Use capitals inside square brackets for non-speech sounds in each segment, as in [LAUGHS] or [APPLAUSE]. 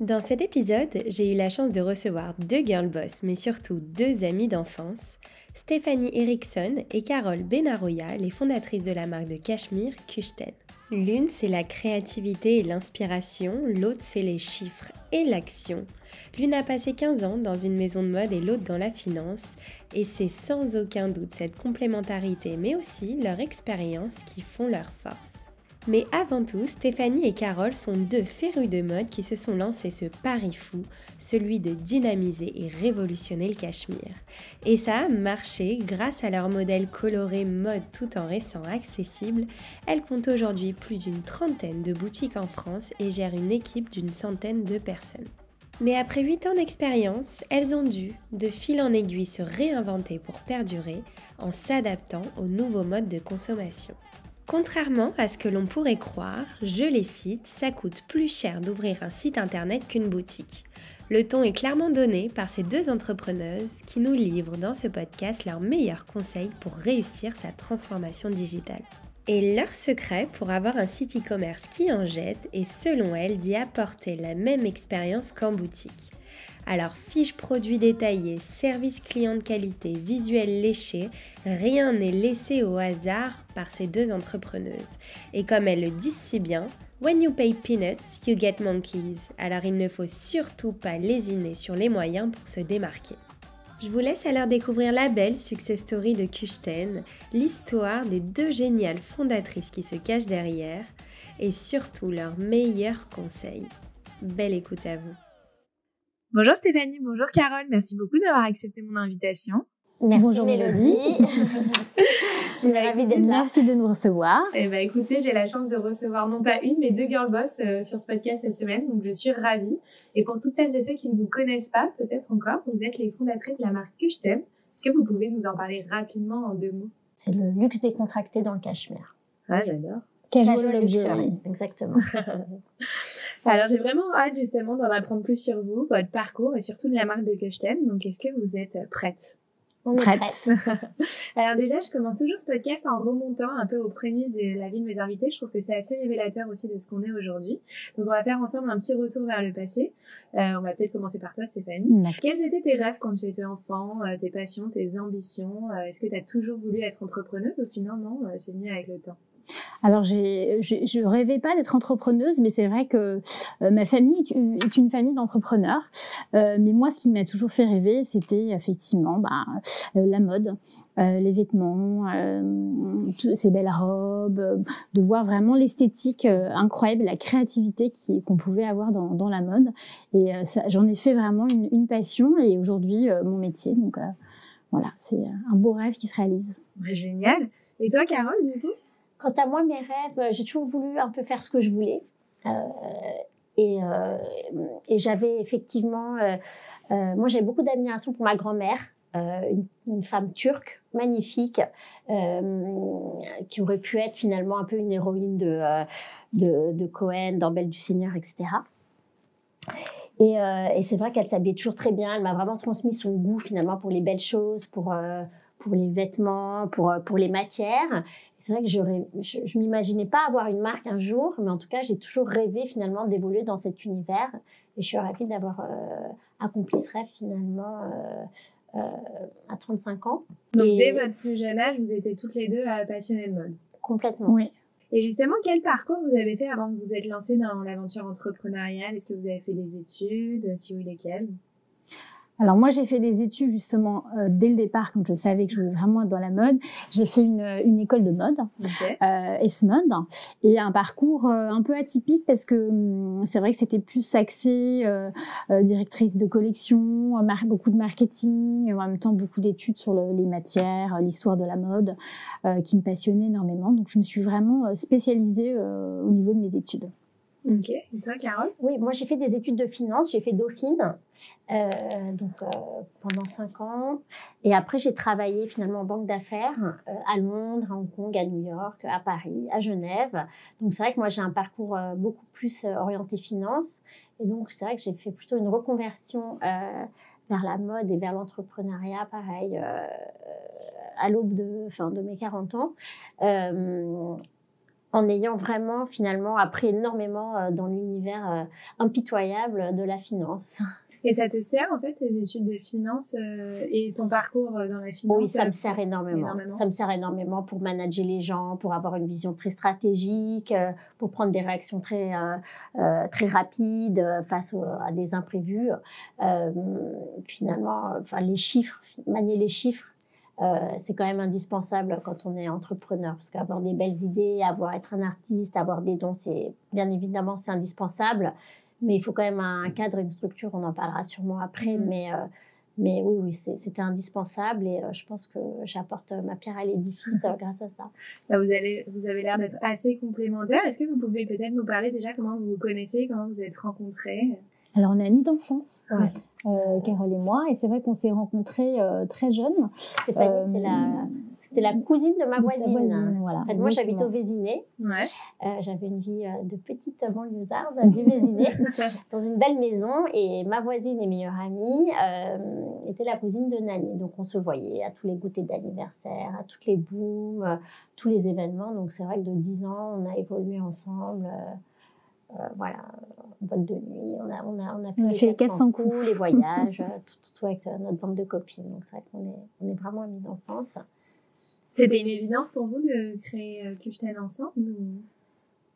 Dans cet épisode, j'ai eu la chance de recevoir deux girl boss, mais surtout deux amies d'enfance, Stéphanie Eriksson et Carole Benaroya, les fondatrices de la marque de cachemire Kuchten. L'une, c'est la créativité et l'inspiration, l'autre, c'est les chiffres et l'action. L'une a passé 15 ans dans une maison de mode et l'autre dans la finance, et c'est sans aucun doute cette complémentarité, mais aussi leur expérience qui font leur force. Mais avant tout, Stéphanie et Carole sont deux férus de mode qui se sont lancés ce pari fou, celui de dynamiser et révolutionner le cachemire. Et ça a marché grâce à leur modèle coloré mode tout en restant accessible. Elles comptent aujourd'hui plus d'une trentaine de boutiques en France et gèrent une équipe d'une centaine de personnes. Mais après 8 ans d'expérience, elles ont dû, de fil en aiguille, se réinventer pour perdurer en s'adaptant aux nouveaux modes de consommation. Contrairement à ce que l'on pourrait croire, je les cite, ça coûte plus cher d'ouvrir un site internet qu'une boutique. Le ton est clairement donné par ces deux entrepreneuses qui nous livrent dans ce podcast leurs meilleurs conseils pour réussir sa transformation digitale. Et leur secret pour avoir un site e-commerce qui en jette est selon elles d'y apporter la même expérience qu'en boutique. Alors fiche produit détaillé, service client de qualité, visuel léché, rien n'est laissé au hasard par ces deux entrepreneuses. Et comme elles le disent si bien, When you pay peanuts, you get monkeys. Alors il ne faut surtout pas lésiner sur les moyens pour se démarquer. Je vous laisse alors découvrir la belle success story de Kuchten, l'histoire des deux géniales fondatrices qui se cachent derrière et surtout leurs meilleurs conseils. Belle écoute à vous. Bonjour Stéphanie, bonjour Carole, merci beaucoup d'avoir accepté mon invitation. Merci bonjour Mélodie. [LAUGHS] Je suis ravie d'être là. Merci de nous recevoir. Eh ben, écoutez, j'ai la chance de recevoir non pas une, mais deux girl boss euh, sur ce podcast cette semaine, donc je suis ravie. Et pour toutes celles et ceux qui ne vous connaissent pas, peut-être encore, vous êtes les fondatrices de la marque que je t'aime. Est-ce que vous pouvez nous en parler rapidement en deux mots? C'est le luxe décontracté dans le cachemire. Ah, j'adore. Casual luxury. Exactement. [LAUGHS] Alors, j'ai vraiment hâte justement d'en apprendre plus sur vous, votre parcours et surtout de la marque de Kuchten. Donc, est-ce que vous êtes prête? On prête. [LAUGHS] Alors déjà, je commence toujours ce podcast en remontant un peu aux prémices de la vie de mes invités. Je trouve que c'est assez révélateur aussi de ce qu'on est aujourd'hui. Donc on va faire ensemble un petit retour vers le passé. Euh, on va peut-être commencer par toi, Stéphanie. Quels étaient tes rêves quand tu étais enfant, euh, tes passions, tes ambitions? Euh, Est-ce que tu as toujours voulu être entrepreneuse? Ou finalement c'est venu avec le temps alors, j'ai, je rêvais pas d'être entrepreneuse, mais c'est vrai que euh, ma famille est une famille d'entrepreneurs. Euh, mais moi, ce qui m'a toujours fait rêver, c'était effectivement bah, euh, la mode, les vêtements, ces belles robes, de voir vraiment l'esthétique incroyable, la créativité qu'on pouvait avoir dans, la mode. Et j'en ai fait vraiment une, une passion et aujourd'hui mon métier. Donc voilà, c'est un beau rêve qui se réalise. Génial. Et toi, Carole, du coup? Quant à moi, mes rêves, euh, j'ai toujours voulu un peu faire ce que je voulais. Euh, et, euh, et j'avais effectivement, moi j'ai beaucoup d'admiration pour ma grand-mère, une, femme turque magnifique, qui aurait pu être finalement un peu une héroïne de, Cohen, dans Belle du Seigneur, etc. Et, c'est vrai qu'elle s'habillait toujours très bien. Elle m'a vraiment transmis son goût finalement pour les belles choses, pour les vêtements, pour les matières c'est vrai que j'aurais, je, je m'imaginais pas avoir une marque un jour, mais en tout cas, j'ai toujours rêvé finalement d'évoluer dans cet univers. Et je suis ravie d'avoir euh, accompli ce rêve finalement euh, euh, à 35 ans. Donc dès votre plus jeune âge, vous étiez toutes les deux euh, passionnées de mode. Complètement. Oui. Et justement, quel parcours vous avez fait avant que vous êtes lancée dans l'aventure entrepreneuriale? Est-ce que vous avez fait des études? Si oui, lesquelles? Alors moi j'ai fait des études justement euh, dès le départ quand je savais que je voulais vraiment être dans la mode. J'ai fait une, une, école de mode, okay. euh, et un parcours euh, un peu atypique parce que hum, c'est vrai que c'était plus axé euh, euh directrice de collection, beaucoup de marketing, en même temps beaucoup d'études sur le, les matières, l'histoire de la mode, qui me passionnait énormément. Donc je me suis vraiment spécialisée au niveau de mes études. Ok. Et toi, Carole? Oui, moi j'ai fait des études de finance, j'ai fait Dauphine, euh, donc euh, pendant cinq ans. Et après j'ai travaillé finalement en banque d'affaires euh, à Londres, à Hong Kong, à New York, à Paris, à Genève. Donc c'est vrai que moi j'ai un parcours euh, beaucoup plus euh, orienté finance. Et donc c'est vrai que j'ai fait plutôt une reconversion euh, vers la mode et vers l'entrepreneuriat, pareil, euh, à l'aube de, de mes 40 ans. En ayant vraiment finalement appris énormément euh, dans l'univers euh, impitoyable de la finance. [LAUGHS] Et ça te sert en fait tes études de finance euh, et ton parcours dans la finance? Oui, ça me sert énormément. énormément. Ça me sert énormément pour manager les gens, pour avoir une vision très stratégique, euh, pour prendre des réactions très euh, euh, très rapides face à des imprévus. Euh, finalement, enfin les chiffres, manier les chiffres. Euh, c'est quand même indispensable quand on est entrepreneur parce qu'avoir des belles idées, avoir être un artiste, avoir des dons, c'est bien évidemment c'est indispensable, mais il faut quand même un cadre, une structure. On en parlera sûrement après, Mhm. mais euh, mais oui, oui, c'est- c'était indispensable et euh, je pense que j'apporte ma pierre à l'édifice [LAUGHS] grâce à ça. Bah, vous, allez, vous avez l'air d'être assez complémentaires. Est-ce que vous pouvez peut-être nous parler déjà comment vous vous connaissez, comment vous êtes rencontrés? Alors, on est amis d'enfance, Ouais. euh, Carole et moi, et c'est vrai qu'on s'est rencontrés euh, très jeunes. Stéphanie, Euh, c'est la, c'était la cousine de ma voisine. voisine, voilà. En fait, moi, j'habite au Vésiné. Ouais. Euh, J'avais une vie euh, de petite banlieusarde du Vésiné, [LAUGHS] dans une belle maison. Et ma voisine et meilleure amie euh, était la cousine de Nani. Donc, on se voyait à tous les goûters d'anniversaire, à toutes les booms, euh, tous les événements. Donc, c'est vrai que de 10 ans, on a évolué ensemble. Euh, euh, voilà, en boîte de nuit, on a, on a, on a fait, On a fait les 400 coups. les voyages, euh, [LAUGHS] tout, tout avec euh, notre bande de copines. Donc, c'est vrai qu'on est, on est vraiment amis d'enfance. C'était une évidence pour vous de créer euh, Kuchten ensemble ou-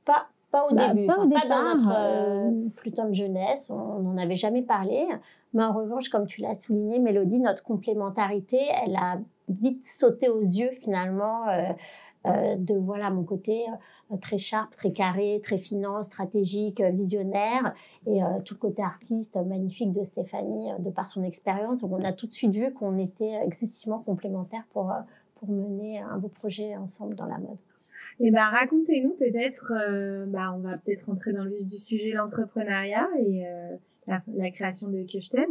Pas, pas au Bah, début, pas au enfin, pas départ, dans notre euh, euh, Pluton de jeunesse, on n'en avait jamais parlé. Mais en revanche, comme tu l'as souligné, Mélodie, notre complémentarité, elle a vite sauté aux yeux finalement euh, euh, de voilà mon côté euh, très sharp, très carré, très finance, stratégique, euh, visionnaire, et euh, tout le côté artiste euh, magnifique de Stéphanie euh, de par son expérience. Donc on a tout de suite vu qu'on était excessivement complémentaires pour euh, pour mener un beau projet ensemble dans la mode. Eh ben, racontez-nous peut-être, euh, bah, on va peut-être rentrer dans le vif du sujet, l'entrepreneuriat et euh, la, création de Kuchten.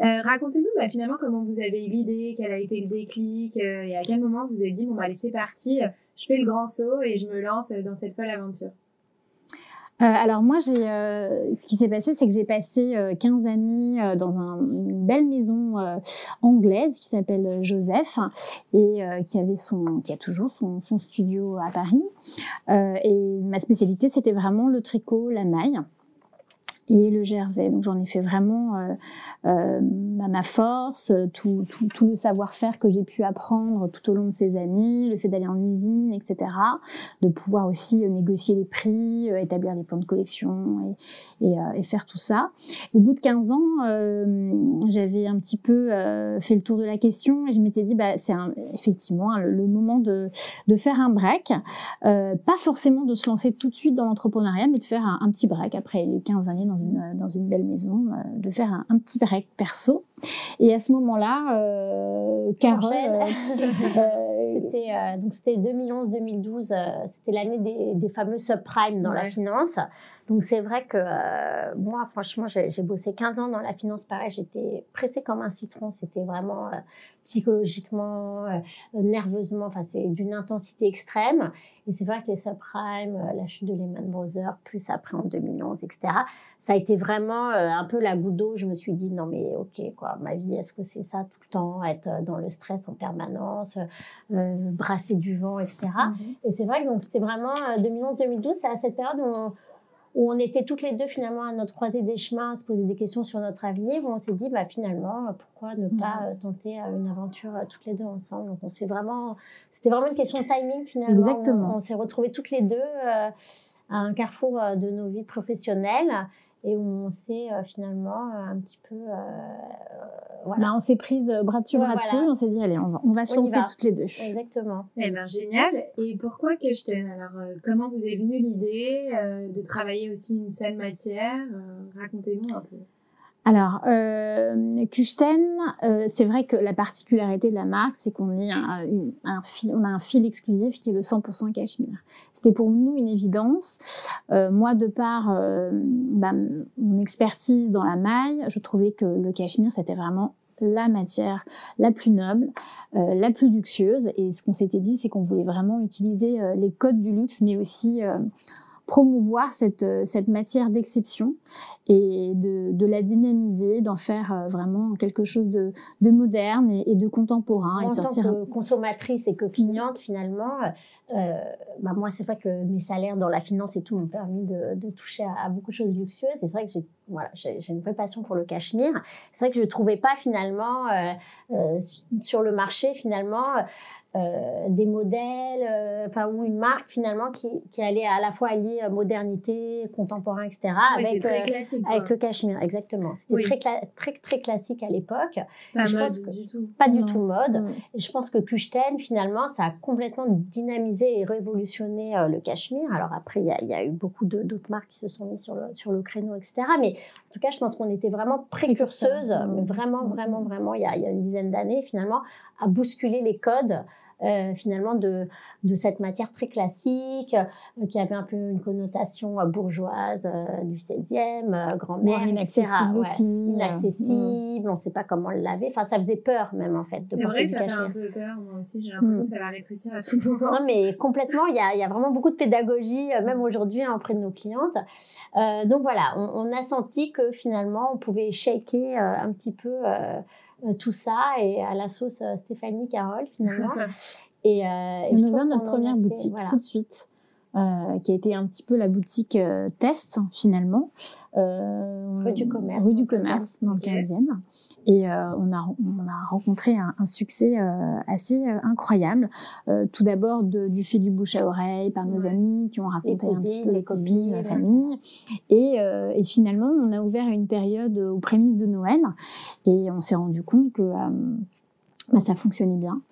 Euh, racontez-nous bah, finalement comment vous avez eu l'idée, quel a été le déclic euh, et à quel moment vous avez dit, bon, bah, laissez partir, je fais le grand saut et je me lance dans cette folle aventure? Euh, alors moi, j'ai, ce qui s'est passé, c'est que j'ai passé euh, 15 années dans un- une belle maison anglaise qui s'appelle Joseph et qui avait son, qui a toujours son, studio à Paris. Et ma spécialité, c'était vraiment le tricot, la maille et le jersey. Donc j'en ai fait vraiment euh, euh, ma force, euh, tout, tout, tout le savoir-faire que j'ai pu apprendre tout au long de ces années, le fait d'aller en usine, etc. De pouvoir aussi euh, négocier les prix, euh, établir des plans de collection et, et, et faire tout ça. Au bout de 15 ans, euh, j'avais un petit peu fait le tour de la question et je m'étais dit, bah, c'est effectivement le, le moment de, de faire un break. Pas forcément de se lancer tout de suite dans l'entrepreneuriat, mais de faire un, un petit break après les 15 années dans une, dans une belle maison, euh, de faire un, un petit break perso. Et à ce moment-là, euh, Carole, euh, [LAUGHS] euh, C'était euh, donc c'était 2011-2012, euh, c'était l'année des, des fameux subprimes dans la finance. Donc c'est vrai que euh, moi franchement j'ai bossé 15 ans dans la finance pareil, j'étais pressée comme un citron, c'était vraiment euh, psychologiquement, euh, nerveusement, enfin c'est d'une intensité extrême. Et c'est vrai que les subprimes, euh, la chute de Lehman Brothers, plus après en 2011, etc. Ça a été vraiment euh, un peu la goutte d'eau. Je me suis dit non mais ok quoi, ma vie est-ce que c'est ça tout le temps, être euh, dans le stress en permanence, euh, brasser du vent, etc. Et c'est vrai que donc c'était vraiment euh, 2011-2012, c'est à cette période où on, où on était toutes les deux finalement à notre croisée des chemins, à se poser des questions sur notre avenir, où on s'est dit bah finalement euh, pourquoi ne pas euh, tenter euh, une aventure toutes les deux ensemble. Donc on s'est vraiment, c'était vraiment une question de timing finalement. Exactement. On, on s'est retrouvés toutes les deux à un carrefour de nos vies professionnelles et où on s'est euh, finalement euh, un petit peu euh, voilà. bah, on s'est prise bras dessus, bras voilà. dessous, et on s'est dit, allez, on va, on va se On lancer va. toutes les deux. Exactement. Eh ben génial. Et pourquoi Kuchten Alors, euh, comment vous est venue l'idée euh, de travailler aussi une seule matière Euh, Racontez-nous un peu. Alors, euh, Kuchten, euh, c'est vrai que la particularité de la marque, c'est qu'on est un, une- un fil, on a un fil exclusif qui est le 100% cachemire. C'était pour nous une évidence. moi, de par bah, mon expertise dans la maille, je trouvais que le cachemire, c'était vraiment la matière la plus noble, euh, la plus luxueuse. Et ce qu'on s'était dit, c'est qu'on voulait vraiment utiliser euh, les codes du luxe, mais aussi euh, promouvoir cette, cette matière d'exception et de, de, la dynamiser, d'en faire vraiment quelque chose de, de moderne et, de contemporain. En et de tant que consommatrice et que cliente, finalement, euh, bah moi, c'est vrai que mes salaires dans la finance et tout m'ont permis de, de toucher à, beaucoup de choses luxueuses. C'est vrai que j'ai voilà, j'ai une vraie passion pour le cachemire. C'est vrai que je ne trouvais pas finalement euh, euh, sur le marché finalement euh, des modèles, euh, enfin ou une marque finalement qui, qui allait à la fois allier euh, modernité, contemporain, etc. avec avec le cachemire, exactement. C'était très, très très classique à l'époque. Pas je pense que, du tout. Pas du tout mode. Et je pense que Kuchten finalement ça a complètement dynamisé et révolutionné le cachemire. Alors après il y a, y a, eu beaucoup d'autres marques qui se sont mises sur le sur le créneau, etc. Mais en tout cas je pense qu'on était vraiment précurseuse, mais vraiment vraiment vraiment il y a, il y a une dizaine d'années finalement à bousculer les codes euh, finalement de, de cette matière très classique euh, qui avait un peu une connotation euh, bourgeoise euh, du 16e, grand-mère, inaccessible etc. Ouais, inaccessible, on ne sait pas comment le laver. Enfin, ça faisait peur même en fait. C'est vrai, ça fait un peu peur. Moi aussi, j'ai l'impression mm. que ça va rétrécir à tout [LAUGHS] moment. Non, mais complètement. Il y a, y a vraiment beaucoup de pédagogie, même aujourd'hui, hein, auprès de nos clientes. donc voilà, on, on, a senti que finalement, on pouvait shaker un petit peu euh, tout ça et à la sauce euh, Stéphanie Carole finalement. et, euh, et ouvert notre première boutique tout de suite. Euh, qui a été un petit peu la boutique euh, test finalement. Euh, rue du commerce. Rue du commerce dans le 15e. Et on, a, on a rencontré un, un succès assez incroyable. tout d'abord du fait du bouche à oreille par nos amis qui ont raconté un petit peu les copines, la famille. Et, et, finalement, on a ouvert une période aux prémices de Noël et on s'est rendu compte que bah, ça fonctionnait bien.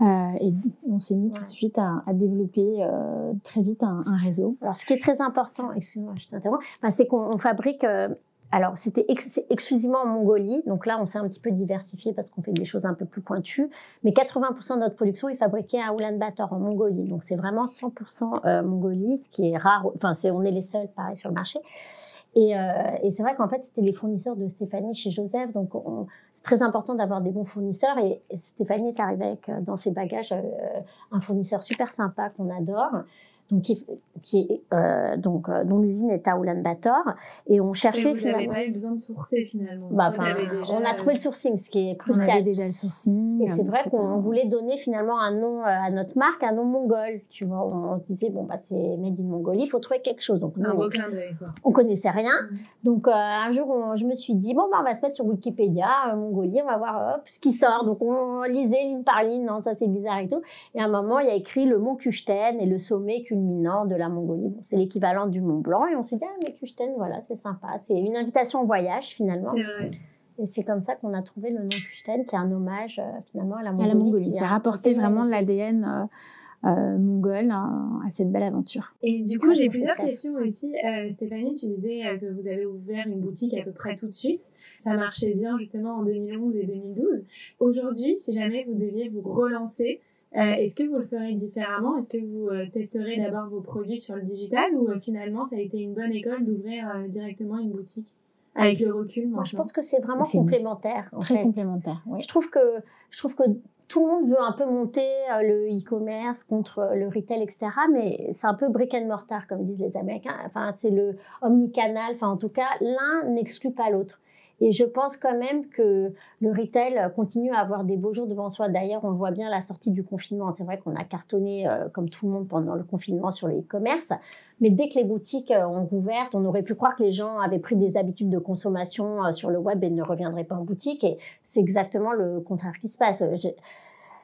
Euh, et on s'est mis tout de suite à, à développer euh, très vite un, un, réseau. Alors, ce qui est très important, excuse-moi, je t'interromps, bah, c'est qu'on fabrique. Euh, alors, c'était ex exclusivement en Mongolie. Donc là, on s'est un petit peu diversifié parce qu'on fait des choses un peu plus pointues. Mais 80% de notre production est fabriquée à Ulaanbaatar, en Mongolie. Donc, c'est vraiment 100% euh, Mongolie, ce qui est rare. Enfin, c'est, on est les seuls, pareil, sur le marché. Et, euh, et c'est vrai qu'en fait, c'était les fournisseurs de Stéphanie chez Joseph. Donc, c'est très important d'avoir des bons fournisseurs. Et, Stéphanie est arrivée avec euh, dans ses bagages euh, un fournisseur super sympa qu'on adore donc qui, qui est euh, donc euh, dont l'usine est à Ulaanbaatar et on cherchait et vous finalement. pas eu besoin de sourcer finalement. Bah, on a trouvé le sourcing, ce qui est crucial. On avait déjà le sourcing. Et c'est vrai qu'on voulait donner finalement un nom euh, à notre marque, un nom mongol. Tu vois, on, se disait bon bah c'est made in Mongolie, il faut trouver quelque chose. Donc un beau clin d'œil. On connaissait rien, mm. donc euh, un jour je me suis dit bon bah on va se mettre sur Wikipédia Mongolie, on va voir hop ce qui sort. Donc on lisait ligne par ligne, non ça c'est bizarre et tout. Et à un moment il y a écrit le mont Kuchten et le sommet culminant de la Mongolie. Bon, c'est l'équivalent du Mont Blanc. Et on s'est dit, ah, mais Kuchten, voilà, c'est sympa. C'est une invitation au voyage, finalement. C'est vrai. Et c'est comme ça qu'on a trouvé le nom Kuchten, qui est un hommage, euh, finalement, à la Mongolie. À la Mongolie. C'est rapporté vraiment de l'ADN. Euh, euh, mongol hein, à cette belle aventure. Et du coup, j'ai plusieurs questions aussi. Euh, Stéphanie, tu disais que vous avez ouvert une boutique à peu près tout de suite. Ça marchait bien justement en 2011 et 2012. Aujourd'hui, si jamais vous deviez vous relancer, euh, est-ce que vous le ferez différemment? Est-ce que vous euh, testerez d'abord vos produits sur le digital ou euh, finalement ça a été une bonne école d'ouvrir directement une boutique avec le recul Moi, je pense que c'est vraiment complémentaire. En très fait. complémentaire. Oui. Je trouve que je trouve que tout le monde veut un peu monter le e-commerce contre le retail, etc. Mais c'est un peu brick and mortar, comme disent les Américains. Enfin, c'est le omnicanal. Enfin, en tout cas, l'un n'exclut pas l'autre. Et je pense quand même que le retail continue à avoir des beaux jours devant soi. D'ailleurs, on voit bien la sortie du confinement. C'est vrai qu'on a cartonné euh, comme tout le monde pendant le confinement sur le e-commerce. Mais dès que les boutiques euh, ont ouvert, on aurait pu croire que les gens avaient pris des habitudes de consommation euh, sur le web et ne reviendraient pas en boutique. Et c'est exactement le contraire qui se passe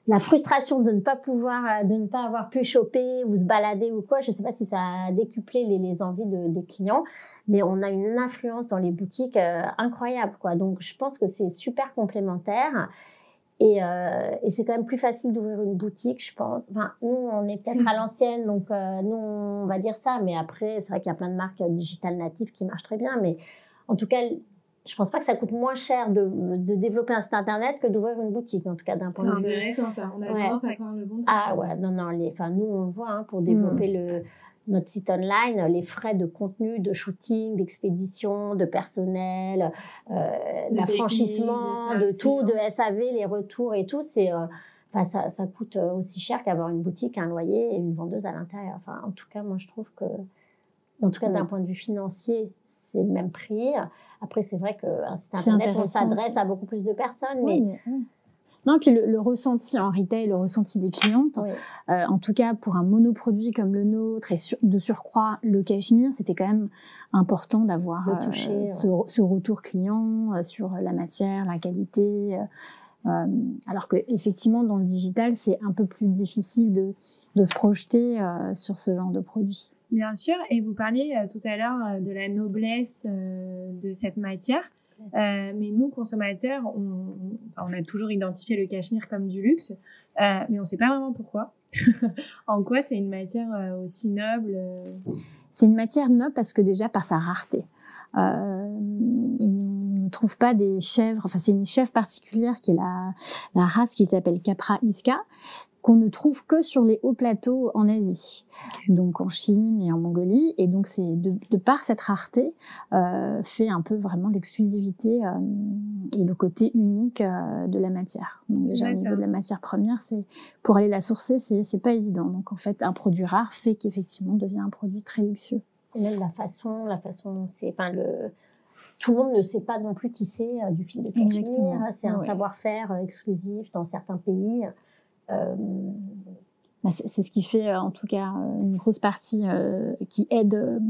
la frustration de ne pas pouvoir, euh, de ne pas avoir pu choper ou se balader ou quoi. Je sais pas si ça a décuplé les, les envies de, des clients, mais on a une influence dans les boutiques euh, incroyable, quoi. Donc, je pense que c'est super complémentaire. Et, euh, et c'est quand même plus facile d'ouvrir une boutique, je pense. Enfin, nous, on est peut-être à l'ancienne, donc euh, nous, on va dire ça. Mais après, c'est vrai qu'il y a plein de marques digitales natives qui marchent très bien. Mais en tout cas, je pense pas que ça coûte moins cher de, de développer un site internet que d'ouvrir une boutique, en tout cas d'un point de vue. C'est intéressant ça. On a Ouais. tendance à croire le bon. Ah ouais, non, non, les, enfin, nous, on le voit, hein, pour développer le, notre site online, les frais de contenu, de shooting, d'expédition, de personnel, euh, De d'affranchissement, de de tout, de SAV, les retours et tout, c'est, euh, enfin, ça, ça coûte euh, aussi cher qu'avoir une boutique, un loyer et une vendeuse à l'intérieur. Enfin, en tout cas, moi, je trouve que, en tout cas, d'un point de vue financier, c'est le même prix. Après, c'est vrai qu'un site C'est internet, on s'adresse à beaucoup plus de personnes, Oui, mais. Non, puis le, le ressenti en retail, le ressenti des clientes, oui. euh, en tout cas pour un monoproduit comme le nôtre et sur- de surcroît le cachemire, c'était quand même important d'avoir euh, ce retour client euh, sur la matière, la qualité. Euh, alors que effectivement dans le digital, c'est un peu plus difficile de, de se projeter euh, sur ce genre de produit. Bien sûr, et vous parliez euh, tout à l'heure de la noblesse de cette matière, Euh, mais nous consommateurs, on, a toujours identifié le cachemire comme du luxe, euh, mais on ne sait pas vraiment pourquoi. [LAUGHS] en quoi c'est une matière aussi noble C'est une matière noble parce que déjà par sa rareté. Euh, trouve pas des chèvres, enfin c'est une chèvre particulière qui est la, la race qui s'appelle Capra Iska, qu'on ne trouve que sur les hauts plateaux en Asie, donc en Chine et en Mongolie. Et donc c'est de, de par cette rareté euh, fait un peu vraiment l'exclusivité euh, et le côté unique euh, de la matière. Donc déjà au niveau de la matière première, c'est pour aller la sourcer, c'est c'est pas évident. Donc en fait, un produit rare fait qu'effectivement devient un produit très luxueux. Et même la façon, la façon dont c'est, enfin le, tout le monde ne sait pas non plus tisser euh, du fil de cachemire. C'est un Ouais. savoir-faire euh, exclusif dans certains pays. Euh, Bah, c'est ce qui fait euh, en tout cas euh, une grosse partie euh, qui aide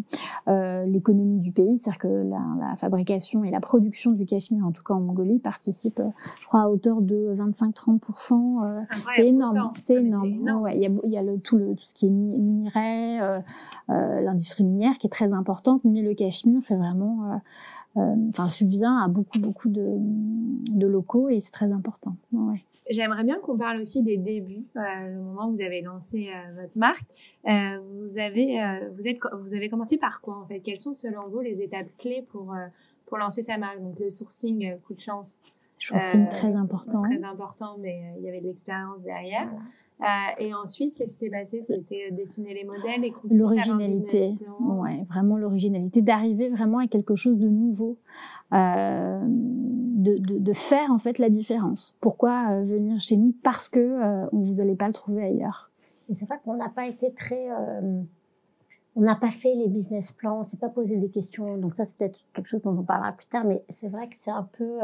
l'économie du pays, c'est-à-dire que la, la fabrication et la production du cachemire, en tout cas en Mongolie, participe, je crois, à hauteur de 25-30%. euh, incroyable, c'est énorme, c'est énorme. Ouais, Il y a, il y a le, tout, le, tout ce qui est mi- minerai, l'industrie minière qui est très importante, mais le cachemire fait vraiment, enfin, subvient à beaucoup, beaucoup de, de locaux et c'est très important. Ouais. J'aimerais bien qu'on parle aussi des débuts, euh, le moment où vous avez lancé euh, votre marque. Euh, vous avez, euh, vous êtes, vous avez commencé par quoi en fait? Quelles sont selon vous les étapes clés pour euh, pour lancer sa marque? Donc le sourcing, euh, coup de chance, Euh, très important. très important, mais il y avait de l'expérience derrière. Euh, et ensuite, qu'est-ce qui s'est passé? C'était dessiner les modèles, un L'originalité, ouais, vraiment l'originalité, d'arriver vraiment à quelque chose de nouveau, euh, de, faire en fait la différence. Pourquoi euh, venir chez nous Parce que euh, vous n'allez pas le trouver ailleurs? c'est vrai qu'on n'a pas été très, euh, on n'a pas fait les business plans, on s'est pas posé des questions. Donc ça, c'est peut-être quelque chose dont on parlera plus tard. Mais c'est vrai que c'est un peu.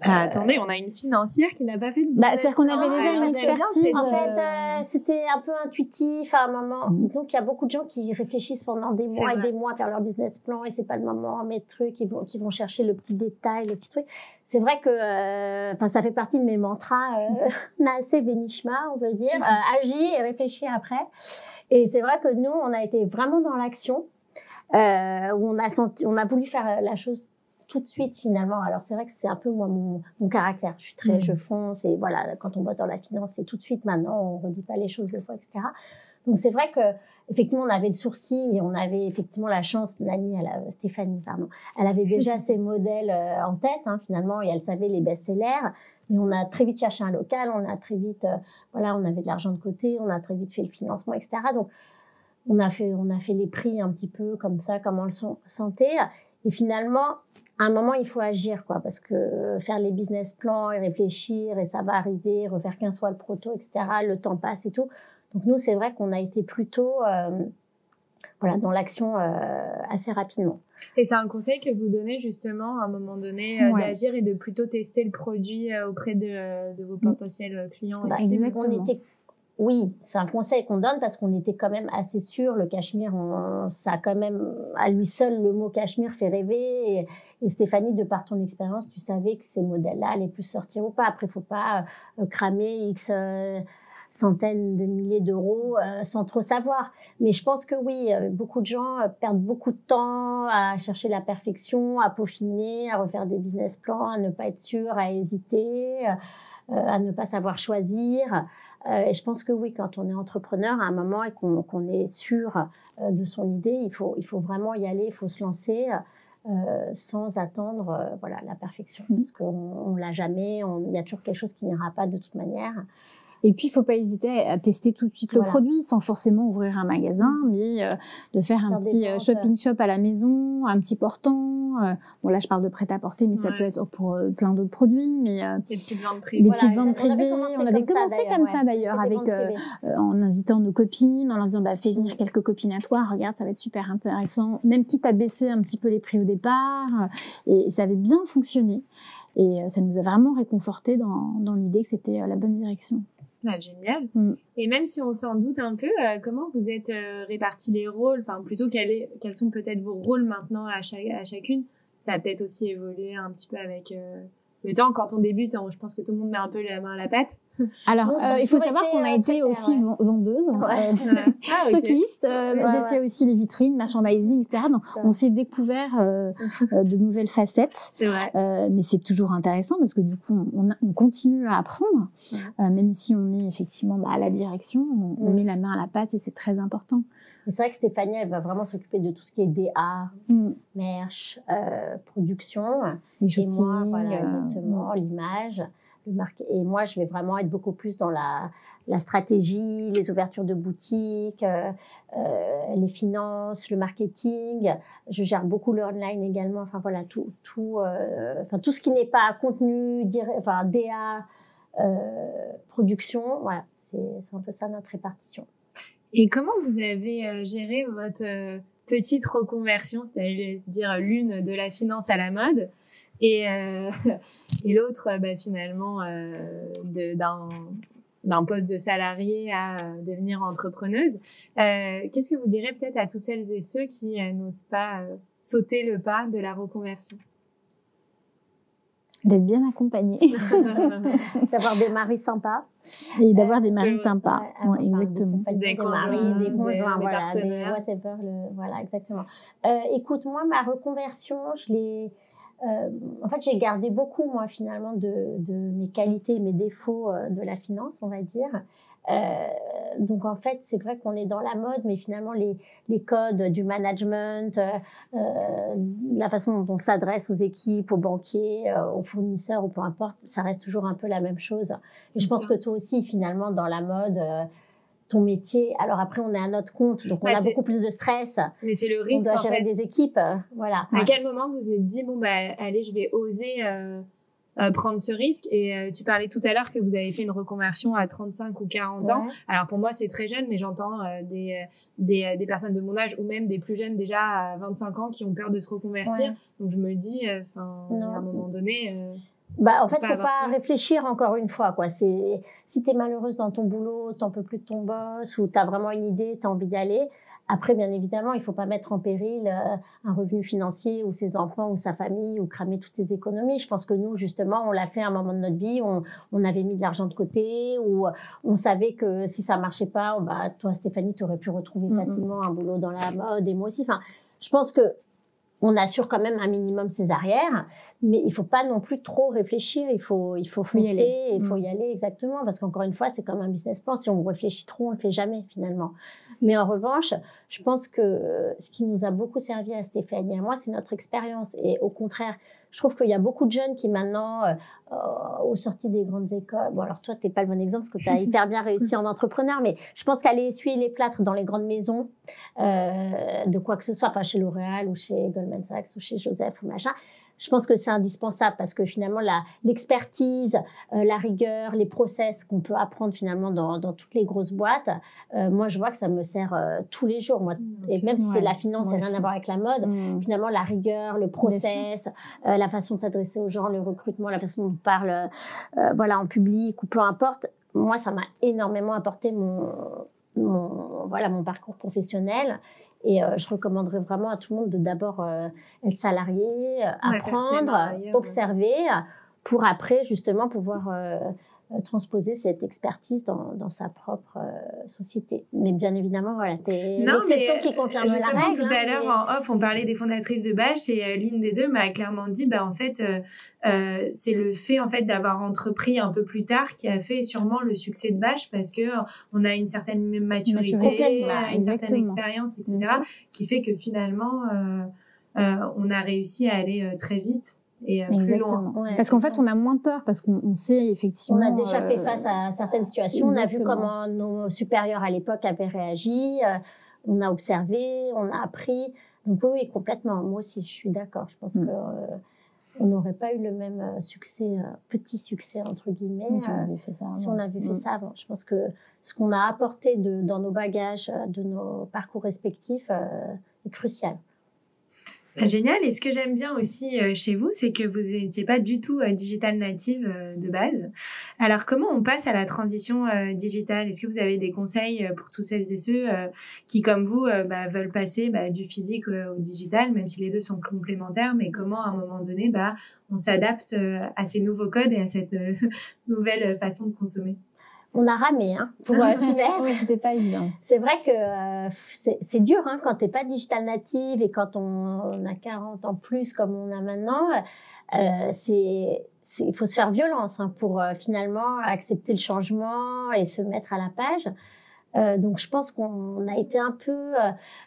Euh, Ah, attendez, on a une financière qui n'a pas fait de Bah, c'est-à-dire qu'on avait déjà une expertise, En euh, fait, euh, c'était un peu intuitif à un moment. Mm. Donc, il y a beaucoup de gens qui réfléchissent pendant des mois et des mois à faire leur business plan et c'est pas le moment, mais trucs, ils vont, qui vont chercher le petit détail, le petit truc. C'est vrai que, euh, enfin, ça fait partie de mes mantras, euh, Naase [LAUGHS] Benishma, on veut dire, euh, agis et réfléchis après. Et c'est vrai que nous, on a été vraiment dans l'action, euh, où on a senti, on a voulu faire la chose tout de suite finalement. Alors c'est vrai que c'est un peu moi mon, mon caractère. Je suis très, Mhm. je fonce et voilà. Quand on bosse dans la finance, c'est tout de suite maintenant. On redit pas les choses deux fois, etc. Donc c'est vrai que effectivement on avait le sourcing et on avait effectivement la chance. Nani, elle a- Stéphanie, pardon, elle avait déjà [LAUGHS] ses modèles euh, en tête hein, finalement et elle savait les best-sellers. Mais on a très vite cherché un local, on a très vite, euh, voilà, on avait de l'argent de côté, on a très vite fait le financement, etc. Donc on a fait, on a fait les prix un petit peu comme ça, comme on le sentait. Et finalement, à un moment, il faut agir, quoi, parce que faire les business plans et réfléchir, et ça va arriver, refaire 15 fois le proto, etc., le temps passe et tout. Donc nous, c'est vrai qu'on a été plutôt, euh, voilà, dans l'action euh, assez rapidement. Et c'est un conseil que vous donnez justement à un moment donné euh, Ouais. d'agir et de plutôt tester le produit euh, auprès de, de vos potentiels clients. Bah. On était, oui, c'est un conseil qu'on donne parce qu'on était quand même assez sûr. Le cachemire, on- ça a quand même, à lui seul, le mot cachemire fait rêver. Et, Stéphanie, de par ton expérience, tu savais que ces modèles-là allaient plus sortir ou pas. Après, faut pas euh, cramer X euh, centaines de milliers d'euros euh, sans trop savoir. Mais je pense que oui, beaucoup de gens perdent beaucoup de temps à chercher la perfection, à peaufiner, à refaire des business plans, à ne pas être sûr, à hésiter, à ne pas savoir choisir. Euh, et je pense que oui, quand on est entrepreneur à un moment et qu'on est sûr euh, de son idée, il faut, il faut vraiment y aller, il faut se lancer. sans attendre voilà la perfection parce qu'on on l'a jamais il y a toujours quelque chose qui n'ira pas de toute manière et puis, il faut pas hésiter à tester tout de suite le produit sans forcément ouvrir un magasin, mm. mais euh, de faire un petit euh, shopping shop à la maison, un petit portant. Euh, bon, là, je parle de prêt-à-porter, mais ça peut être pour plein d'autres produits. Mais des petites ventes privées. Des petites ventes privées. On avait commencé comme ça d'ailleurs, avec en invitant nos copines, en leur disant bah, fais venir quelques copines à toi, regarde, ça va être super intéressant. Même quitte à baisser un petit peu les prix au départ, et, ça avait bien fonctionné. Et ça nous a vraiment réconforté dans, dans l'idée que c'était la bonne direction. Ah, génial. Mm. Et même si on s'en doute un peu, euh, comment vous êtes euh, répartis les rôles? Enfin, plutôt quels, quels sont peut-être vos rôles maintenant à, chaque, à chacune? Ça a peut-être aussi évolué un petit peu avec euh, le temps, quand on débute, hein, je pense que tout le monde met un peu la main à la pâte. [LAUGHS] Alors, euh, il faut savoir qu'on a euh, été aussi vendeuse, euh, ah, stockiste. J'ai fait aussi les vitrines, merchandising, etc. Donc, on s'est découvert de nouvelles facettes. C'est vrai. mais c'est toujours intéressant parce que du coup, on, on continue à apprendre, même si on est effectivement bah, à la direction, on, met la main à la pâte et c'est très important. C'est vrai que Stéphanie, elle va vraiment s'occuper de tout ce qui est DA, mm. merch, production. et moi, voilà, exactement, l'image. Et moi, je vais vraiment être beaucoup plus dans la, la stratégie, les ouvertures de boutiques, euh, euh, les finances, le marketing. Je gère beaucoup le online également. Enfin voilà, tout, tout, euh, enfin tout ce qui n'est pas contenu, enfin DA, euh, production. Voilà, c'est un peu ça notre répartition. Et comment vous avez euh, géré votre petite reconversion, c'est-à-dire l'une de la finance à la mode et, euh, [LAUGHS] et l'autre bah, finalement euh, d'un poste de salarié à devenir entrepreneuse. Euh, Qu'est-ce que vous direz peut-être à toutes celles et ceux qui euh, n'osent pas euh, sauter le pas de la reconversion? D'être bien accompagné. [LAUGHS] [LAUGHS] d'avoir des maris sympas. Et d'avoir des maris sympas. Ouais, exactement. Des, des conjoints, des, conjoints, des, voilà, partenaires. whatever, le, voilà, exactement. écoute, moi, ma reconversion, je l'ai euh, en fait, j'ai gardé beaucoup, moi, finalement, de, de mes qualités et mes défauts euh, de la finance, on va dire. Euh, donc en fait, c'est vrai qu'on est dans la mode, mais finalement les, les codes du management, euh, la façon dont on s'adresse aux équipes, aux banquiers, euh, aux fournisseurs, ou peu importe, ça reste toujours un peu la même chose. Et je pense que toi aussi, finalement, dans la mode, ton métier. Alors après, on est à notre compte, donc on a beaucoup plus de stress. Mais c'est le risque. On doit gérer des équipes, euh, voilà. À quel moment vous vous êtes dit bon bah allez, je vais oser euh, euh, prendre ce risque? Et tu parlais tout à l'heure que vous avez fait une reconversion à 35 ou 40 ans. Alors pour moi c'est très jeune, mais j'entends des, des, des personnes de mon âge ou même des plus jeunes déjà à 25 ans qui ont peur de se reconvertir. Donc je me dis, enfin à un moment donné. Bah, en fait, faut pas réfléchir encore une fois, quoi. C'est, si t'es malheureuse dans ton boulot, t'en peux plus de ton boss, ou t'as vraiment une idée, t'as envie d'y aller. Après, bien évidemment, il faut pas mettre en péril euh, un revenu financier ou ses enfants ou sa famille ou cramer toutes ses économies. Je pense que nous, justement, on l'a fait à un moment de notre vie. On, on avait mis de l'argent de côté ou on savait que si ça marchait pas, bah, toi, Stéphanie, tu aurais pu retrouver facilement un boulot dans la mode et moi aussi. Enfin, je pense que on assure quand même un minimum ses arrières, mais il faut pas non plus trop réfléchir. Il faut, il faut foncer, y aller. il faut y mm. aller exactement, parce qu'encore une fois, c'est comme un business plan. Si on réfléchit trop, on le fait jamais finalement. Mais en revanche, je pense que ce qui nous a beaucoup servi à Stéphanie et à moi, c'est notre expérience. Et au contraire, je trouve qu'il y a beaucoup de jeunes qui maintenant, euh, euh, aux sorties des grandes écoles, bon alors toi, t'es pas le bon exemple parce que tu as [LAUGHS] hyper bien réussi en entrepreneur, mais je pense qu'aller essuyer les plâtres dans les grandes maisons, euh, de quoi que ce soit, enfin chez L'Oréal ou chez Goldman Sachs ou chez Joseph ou machin, je pense que c'est indispensable parce que finalement la l'expertise, euh, la rigueur, les process qu'on peut apprendre finalement dans, dans toutes les grosses boîtes, euh, moi je vois que ça me sert euh, tous les jours. Moi, et même si c'est la finance, ça n'a rien à voir avec la mode, mm. finalement la rigueur, le process, la façon de s'adresser aux gens, le recrutement, la façon dont on parle, voilà en public ou peu importe. Moi, ça m'a énormément apporté mon, mon voilà mon parcours professionnel. Et euh, je recommanderais vraiment à tout le monde de d'abord euh, être salarié, euh, apprendre, observer, pour après justement pouvoir euh, transposer cette expertise dans, dans sa propre euh, société. Mais bien évidemment, voilà, c'est l'exception qui confirme la règle. Tout à hein, l'heure, en off, on parlait des fondatrices de Bâche et euh, l'une des deux m'a clairement dit, bah, en fait, euh, c'est le fait, en fait, d'avoir entrepris un peu plus tard qui a fait sûrement le succès de Bâche parce que on a une certaine maturité, une certaine expérience, etc., qui fait que finalement, on a réussi à aller très vite et plus loin. parce qu'en fait, on a moins peur parce qu'on sait effectivement. On a déjà fait face à certaines situations. On a vu comment nos supérieurs à l'époque avaient réagi. on a observé, on a appris. Donc oui, complètement. Moi aussi, je suis d'accord. Je pense mm. que on n'aurait pas eu le même euh, succès, euh, petit succès entre guillemets, si on avait fait ça avant. Si on avait fait mm. ça avant. Je pense que ce qu'on a apporté de, dans nos bagages, euh, de nos parcours respectifs, est crucial. Bah, génial. Et ce que j'aime bien aussi euh, chez vous, c'est que vous n'étiez pas du tout euh, digital native euh, de base. Alors, comment on passe à la transition digitale? Est-ce que vous avez des conseils pour tous celles et ceux qui, comme vous, bah, veulent passer bah, du physique au digital, même si les deux sont complémentaires, mais comment, à un moment donné, on s'adapte à ces nouveaux codes et à cette [LAUGHS] nouvelle façon de consommer? On a ramé hein, pour euh, [LAUGHS] oui, c'était pas évident. C'est vrai que euh, c'est dur hein, quand t'es pas digital native et quand on, a 40 ans plus comme on a maintenant. Euh, c'est il faut se faire violence hein, pour euh, finalement accepter le changement et se mettre à la page. Euh, donc je pense qu'on a été un peu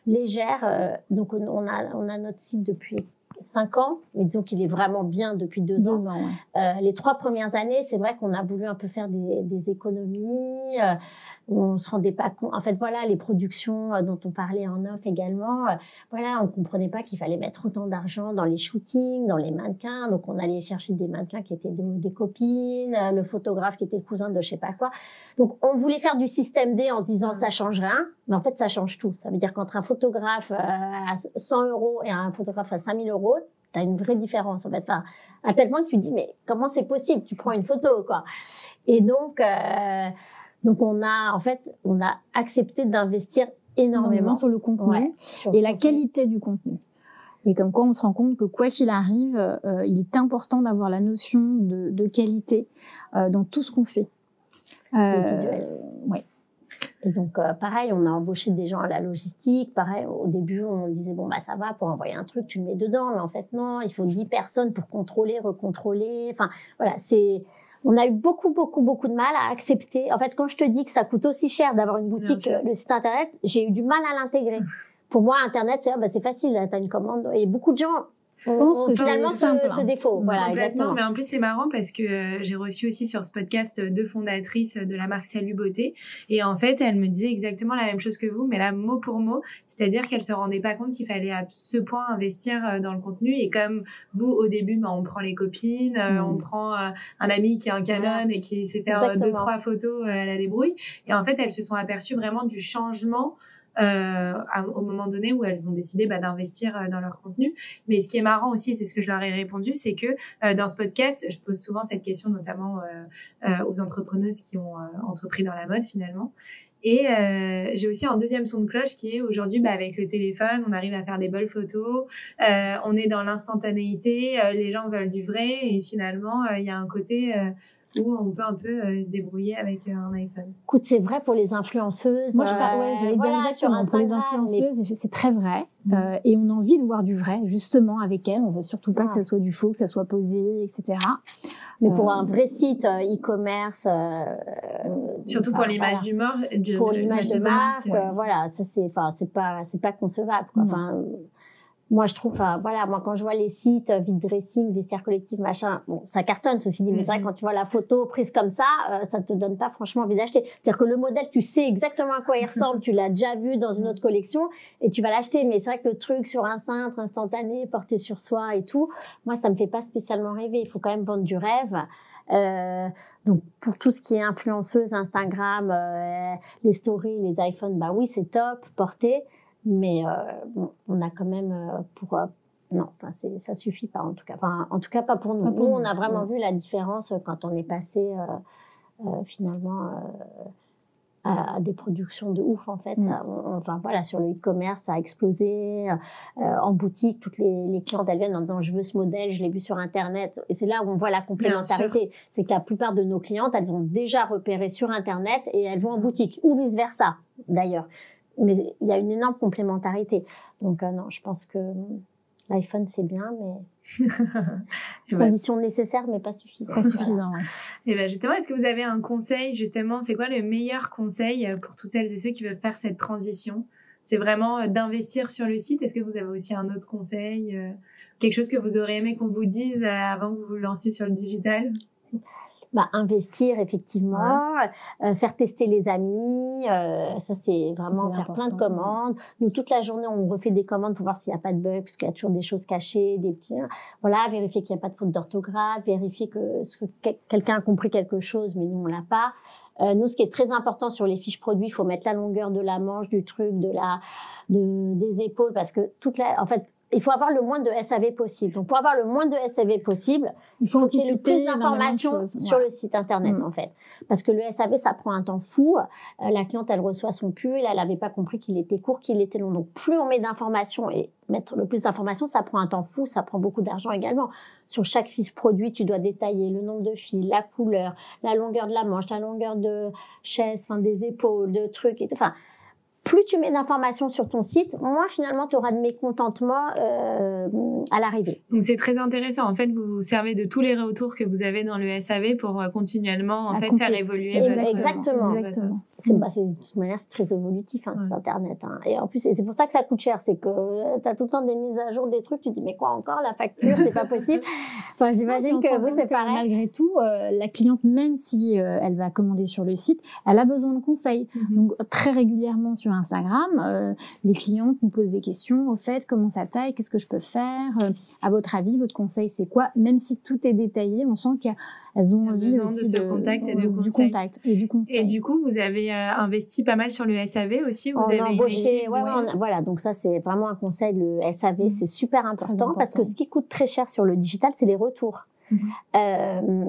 légère. donc on, on, a on a notre site depuis cinq ans, mais disons qu'il est vraiment bien depuis deux, ans. euh, les trois premières années, c'est vrai qu'on a voulu un peu faire des, des économies. On se rendait pas compte. En fait, voilà, les productions euh, dont on parlait en off également. Euh, voilà, on comprenait pas qu'il fallait mettre autant d'argent dans les shootings, dans les mannequins. Donc, on allait chercher des mannequins qui étaient des, copines, euh, le photographe qui était le cousin de je sais pas quoi. Donc, on voulait faire du système D en se disant ça change rien, mais en fait, ça change tout. Ça veut dire qu'entre un photographe à 100 euros et un photographe à 5000 euros, tu as une vraie différence. En fait, à tel point que tu dis mais comment c'est possible? Tu prends une photo, quoi. Et donc. Euh, donc on a en fait on a accepté d'investir énormément sur le contenu et la qualité du contenu. Et comme quoi on se rend compte que quoi qu'il arrive, euh, il est important d'avoir la notion de, qualité euh, dans tout ce qu'on fait. Euh, visuel. Ouais. Et donc euh, pareil, on a embauché des gens à la logistique. Pareil, au début on disait bon bah ça va pour envoyer un truc, tu le mets dedans, mais en fait non, il faut 10 personnes pour contrôler, recontrôler. Enfin voilà, c'est on a eu beaucoup, beaucoup, beaucoup de mal à accepter. En fait, quand je te dis que ça coûte aussi cher d'avoir une boutique, le site internet, j'ai eu du mal à l'intégrer. Pour moi, internet, c'est ah, bah, facile, t'as une commande. Et beaucoup de gens je pense que finalement ce, ce, hein. défaut. Voilà, exactement. Mais en plus, c'est marrant parce que euh, j'ai reçu aussi sur ce podcast deux fondatrices de la marque Salut Beauté. Et en fait, elles me disaient exactement la même chose que vous, mais là, mot pour mot. C'est-à-dire qu'elles se rendaient pas compte qu'il fallait à ce point investir euh, dans le contenu. Et comme vous, au début, bah, on prend les copines, euh, on mm. prend un ami qui a un Canon et qui sait faire deux, trois photos à la débrouille. Et en fait, elles se sont aperçues vraiment du changement euh, au moment donné où elles ont décidé bah, d'investir euh, dans leur contenu. Mais ce qui est marrant aussi, c'est ce que je leur ai répondu, c'est que euh, dans ce podcast, je pose souvent cette question notamment aux entrepreneuses qui ont entrepris dans la mode finalement. Et euh, j'ai aussi un deuxième son de cloche qui est aujourd'hui, bah, avec le téléphone, on arrive à faire des belles photos, euh, on est dans l'instantanéité, les gens veulent du vrai, et finalement, il y a un côté où on peut un peu euh, se débrouiller avec euh, un iPhone. Écoute, c'est vrai pour les influenceuses. Moi, je parle, ouais, j'allais dire exactement. Pour les influenceuses, c'est très vrai. Mm. Euh, et on a envie de voir du vrai, justement, avec elles. On veut surtout pas que ça soit du faux, que ça soit posé, etc. Mais pour un vrai site e-commerce, surtout pour l'image du mort, pour l'image de, marque, voilà, ça c'est, enfin, c'est pas, c'est pas concevable. Quoi. Enfin, moi je trouve enfin voilà moi quand je vois les sites euh, vide dressing vestiaire collectif machin bon ça cartonne ceci dit mais c'est vrai mhm. quand tu vois la photo prise comme ça euh, ça te donne pas franchement envie d'acheter c'est-à-dire que le modèle tu sais exactement à quoi il [LAUGHS] ressemble tu l'as déjà vu dans une autre collection et tu vas l'acheter mais c'est vrai que le truc sur un cintre instantané porté sur soi et tout moi ça me fait pas spécialement rêver il faut quand même vendre du rêve euh, donc pour tout ce qui est influenceuse, Instagram, euh, les stories, les iPhones, bah oui c'est top, porté. Mais euh, on a quand même euh, pour euh, non, enfin, ça suffit pas en tout cas. Enfin, en tout cas pas pour nous. nous, on a vraiment vu la différence quand on est passé finalement à, des productions de ouf en fait. Mm. Enfin voilà, sur le e-commerce, ça a explosé. en boutique, toutes les, les clientes elles viennent en disant je veux ce modèle, je l'ai vu sur internet. Et c'est là où on voit la complémentarité. C'est que la plupart de nos clientes, elles ont déjà repéré sur internet et elles vont en boutique ou vice versa d'ailleurs mais il y a une énorme complémentarité. Donc euh, non, je pense que l'iPhone c'est bien, mais [LAUGHS] condition nécessaire, mais pas suffisante. Pas suffisant. Ouais. Et ben justement, est-ce que vous avez un conseil justement C'est quoi le meilleur conseil pour toutes celles et ceux qui veulent faire cette transition? C'est vraiment euh, d'investir sur le site? Est-ce que vous avez aussi un autre conseil, euh, quelque chose que vous aurez aimé qu'on vous dise avant que vous vous lanciez sur le digital? Bah, investir effectivement, euh, faire tester les amis, euh, ça c'est vraiment faire plein de commandes. Nous toute la journée on refait des commandes pour voir s'il n'y a pas de bug, parce qu'il y a toujours des choses cachées, des petits, voilà, vérifier qu'il n'y a pas de faute d'orthographe, vérifier que, que quelqu'un a compris quelque chose mais nous on l'a pas. Euh, nous, ce qui est très important sur les fiches produits, il faut mettre la longueur de la manche, du truc, de la, de, des épaules, parce que toute la, en fait, il faut avoir le moins de SAV possible. Donc, pour avoir le moins de SAV possible, il faut qu'il y ait le plus d'informations sur le site internet, mm. en fait. Parce que le SAV, ça prend un temps fou. Euh, la cliente, elle reçoit son pull, elle n'avait pas compris qu'il était court, qu'il était long. Donc, plus on met d'informations et mettre le plus d'informations, ça prend un temps fou, ça prend beaucoup d'argent également. Sur chaque fiche produit, tu dois détailler le nombre de fils, la couleur, la longueur de la manche, la longueur de chaise, enfin, des épaules, de trucs et tout. Enfin, plus tu mets d'informations sur ton site, moins finalement tu auras de mécontentement euh, à l'arrivée. Donc c'est très intéressant. En fait, vous vous servez de tous les retours que vous avez dans le SAV pour euh, continuellement en fait faire évoluer votre Exactement. Exactement. C'est bah, de toute manière c'est très évolutif hein, internet. Hein. Et en plus c'est pour ça que ça coûte cher, c'est que euh, tu as tout le temps des mises à jour des trucs, tu te dis mais quoi encore la facture, c'est pas [LAUGHS] possible. Enfin j'imagine que vous c'est pareil. Malgré tout, euh, la cliente même si euh, elle va commander sur le site, elle a besoin de conseils. Mm-hmm. Donc très régulièrement sur Instagram, euh, les clientes nous posent des questions au fait, comment ça taille, qu'est-ce que je peux faire, euh, à votre avis, votre conseil c'est quoi? Même si tout est détaillé, on sent qu'elles ont envie aussi de, ce contact et de, du contact et du conseil. Et du coup, vous avez euh, investi pas mal sur le SAV aussi. Vous on avez a embauché, ouais, voilà, donc ça c'est vraiment un conseil. Le SAV, mm. c'est super important, parce que ce qui coûte très cher sur le digital, c'est les retours. Mm-hmm. Euh,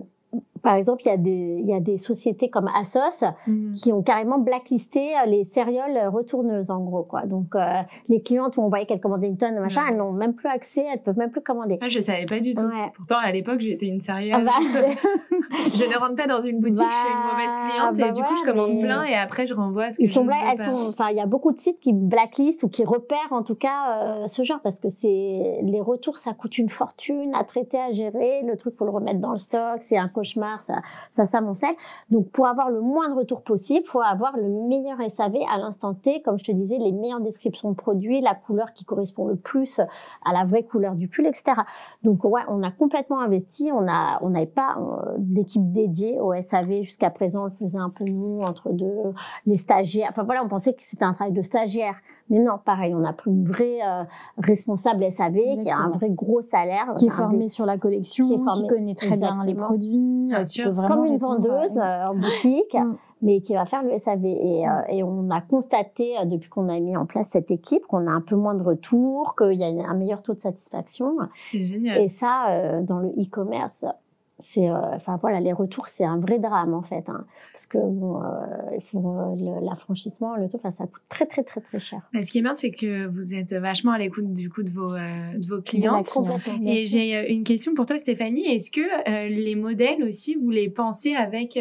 par exemple, il y a des, il y a des sociétés comme Asos mm. qui ont carrément blacklisté euh, les céréales retourneuses, en gros, quoi. Donc, euh, les clientes vont envoyer qu'elles commandent une tonne, machin, elles n'ont même plus accès, elles peuvent même plus commander. Ah, je savais pas du tout. Pourtant, à l'époque, j'étais une céréale. Ah bah. [LAUGHS] je ne rentre pas dans une boutique, je suis une mauvaise bah, cliente bah et du coup, je commande plein et après, je renvoie ce que Ils je sont ne enfin, il y a beaucoup de sites qui blacklistent ou qui repèrent, en tout cas, euh, ce genre parce que c'est, les retours, ça coûte une fortune à traiter, à gérer. Le truc, faut le remettre dans le stock, c'est un cauchemar, ça, ça s'amoncelle. Donc, pour avoir le moins de retours possible, faut avoir le meilleur SAV à l'instant T, comme je te disais, les meilleures descriptions de produits, la couleur qui correspond le plus à la vraie couleur du pull, etc. Donc, ouais, on a complètement investi. On a, on n'avait pas euh, d'équipe dédiée au SAV jusqu'à présent. On le faisait un peu nous entre deux, les stagiaires. Enfin voilà, on pensait que c'était un travail de stagiaire, mais non, pareil, on a pris une vraie euh, responsable SAV qui a un vrai gros salaire, qui est formée sur la collection, qui, connaît très bien les produits, bien sûr. Vraiment comme une vendeuse euh, en boutique, mm. mais qui va faire le SAV. Et, euh, mm. et on a constaté, euh, depuis qu'on a mis en place cette équipe, qu'on a un peu moins de retours, qu'il y a un meilleur taux de satisfaction. C'est génial. Et ça, dans le e-commerce, c'est euh, enfin voilà les retours c'est un vrai drame en fait hein, parce que bon euh, l'affranchissement le tout ça coûte très très très très cher. Ce qui est bien c'est que vous êtes vachement à l'écoute du coup de vos euh, de vos clientes. et j'ai euh, une question pour toi Stéphanie. Est-ce que euh, les modèles aussi vous les pensez avec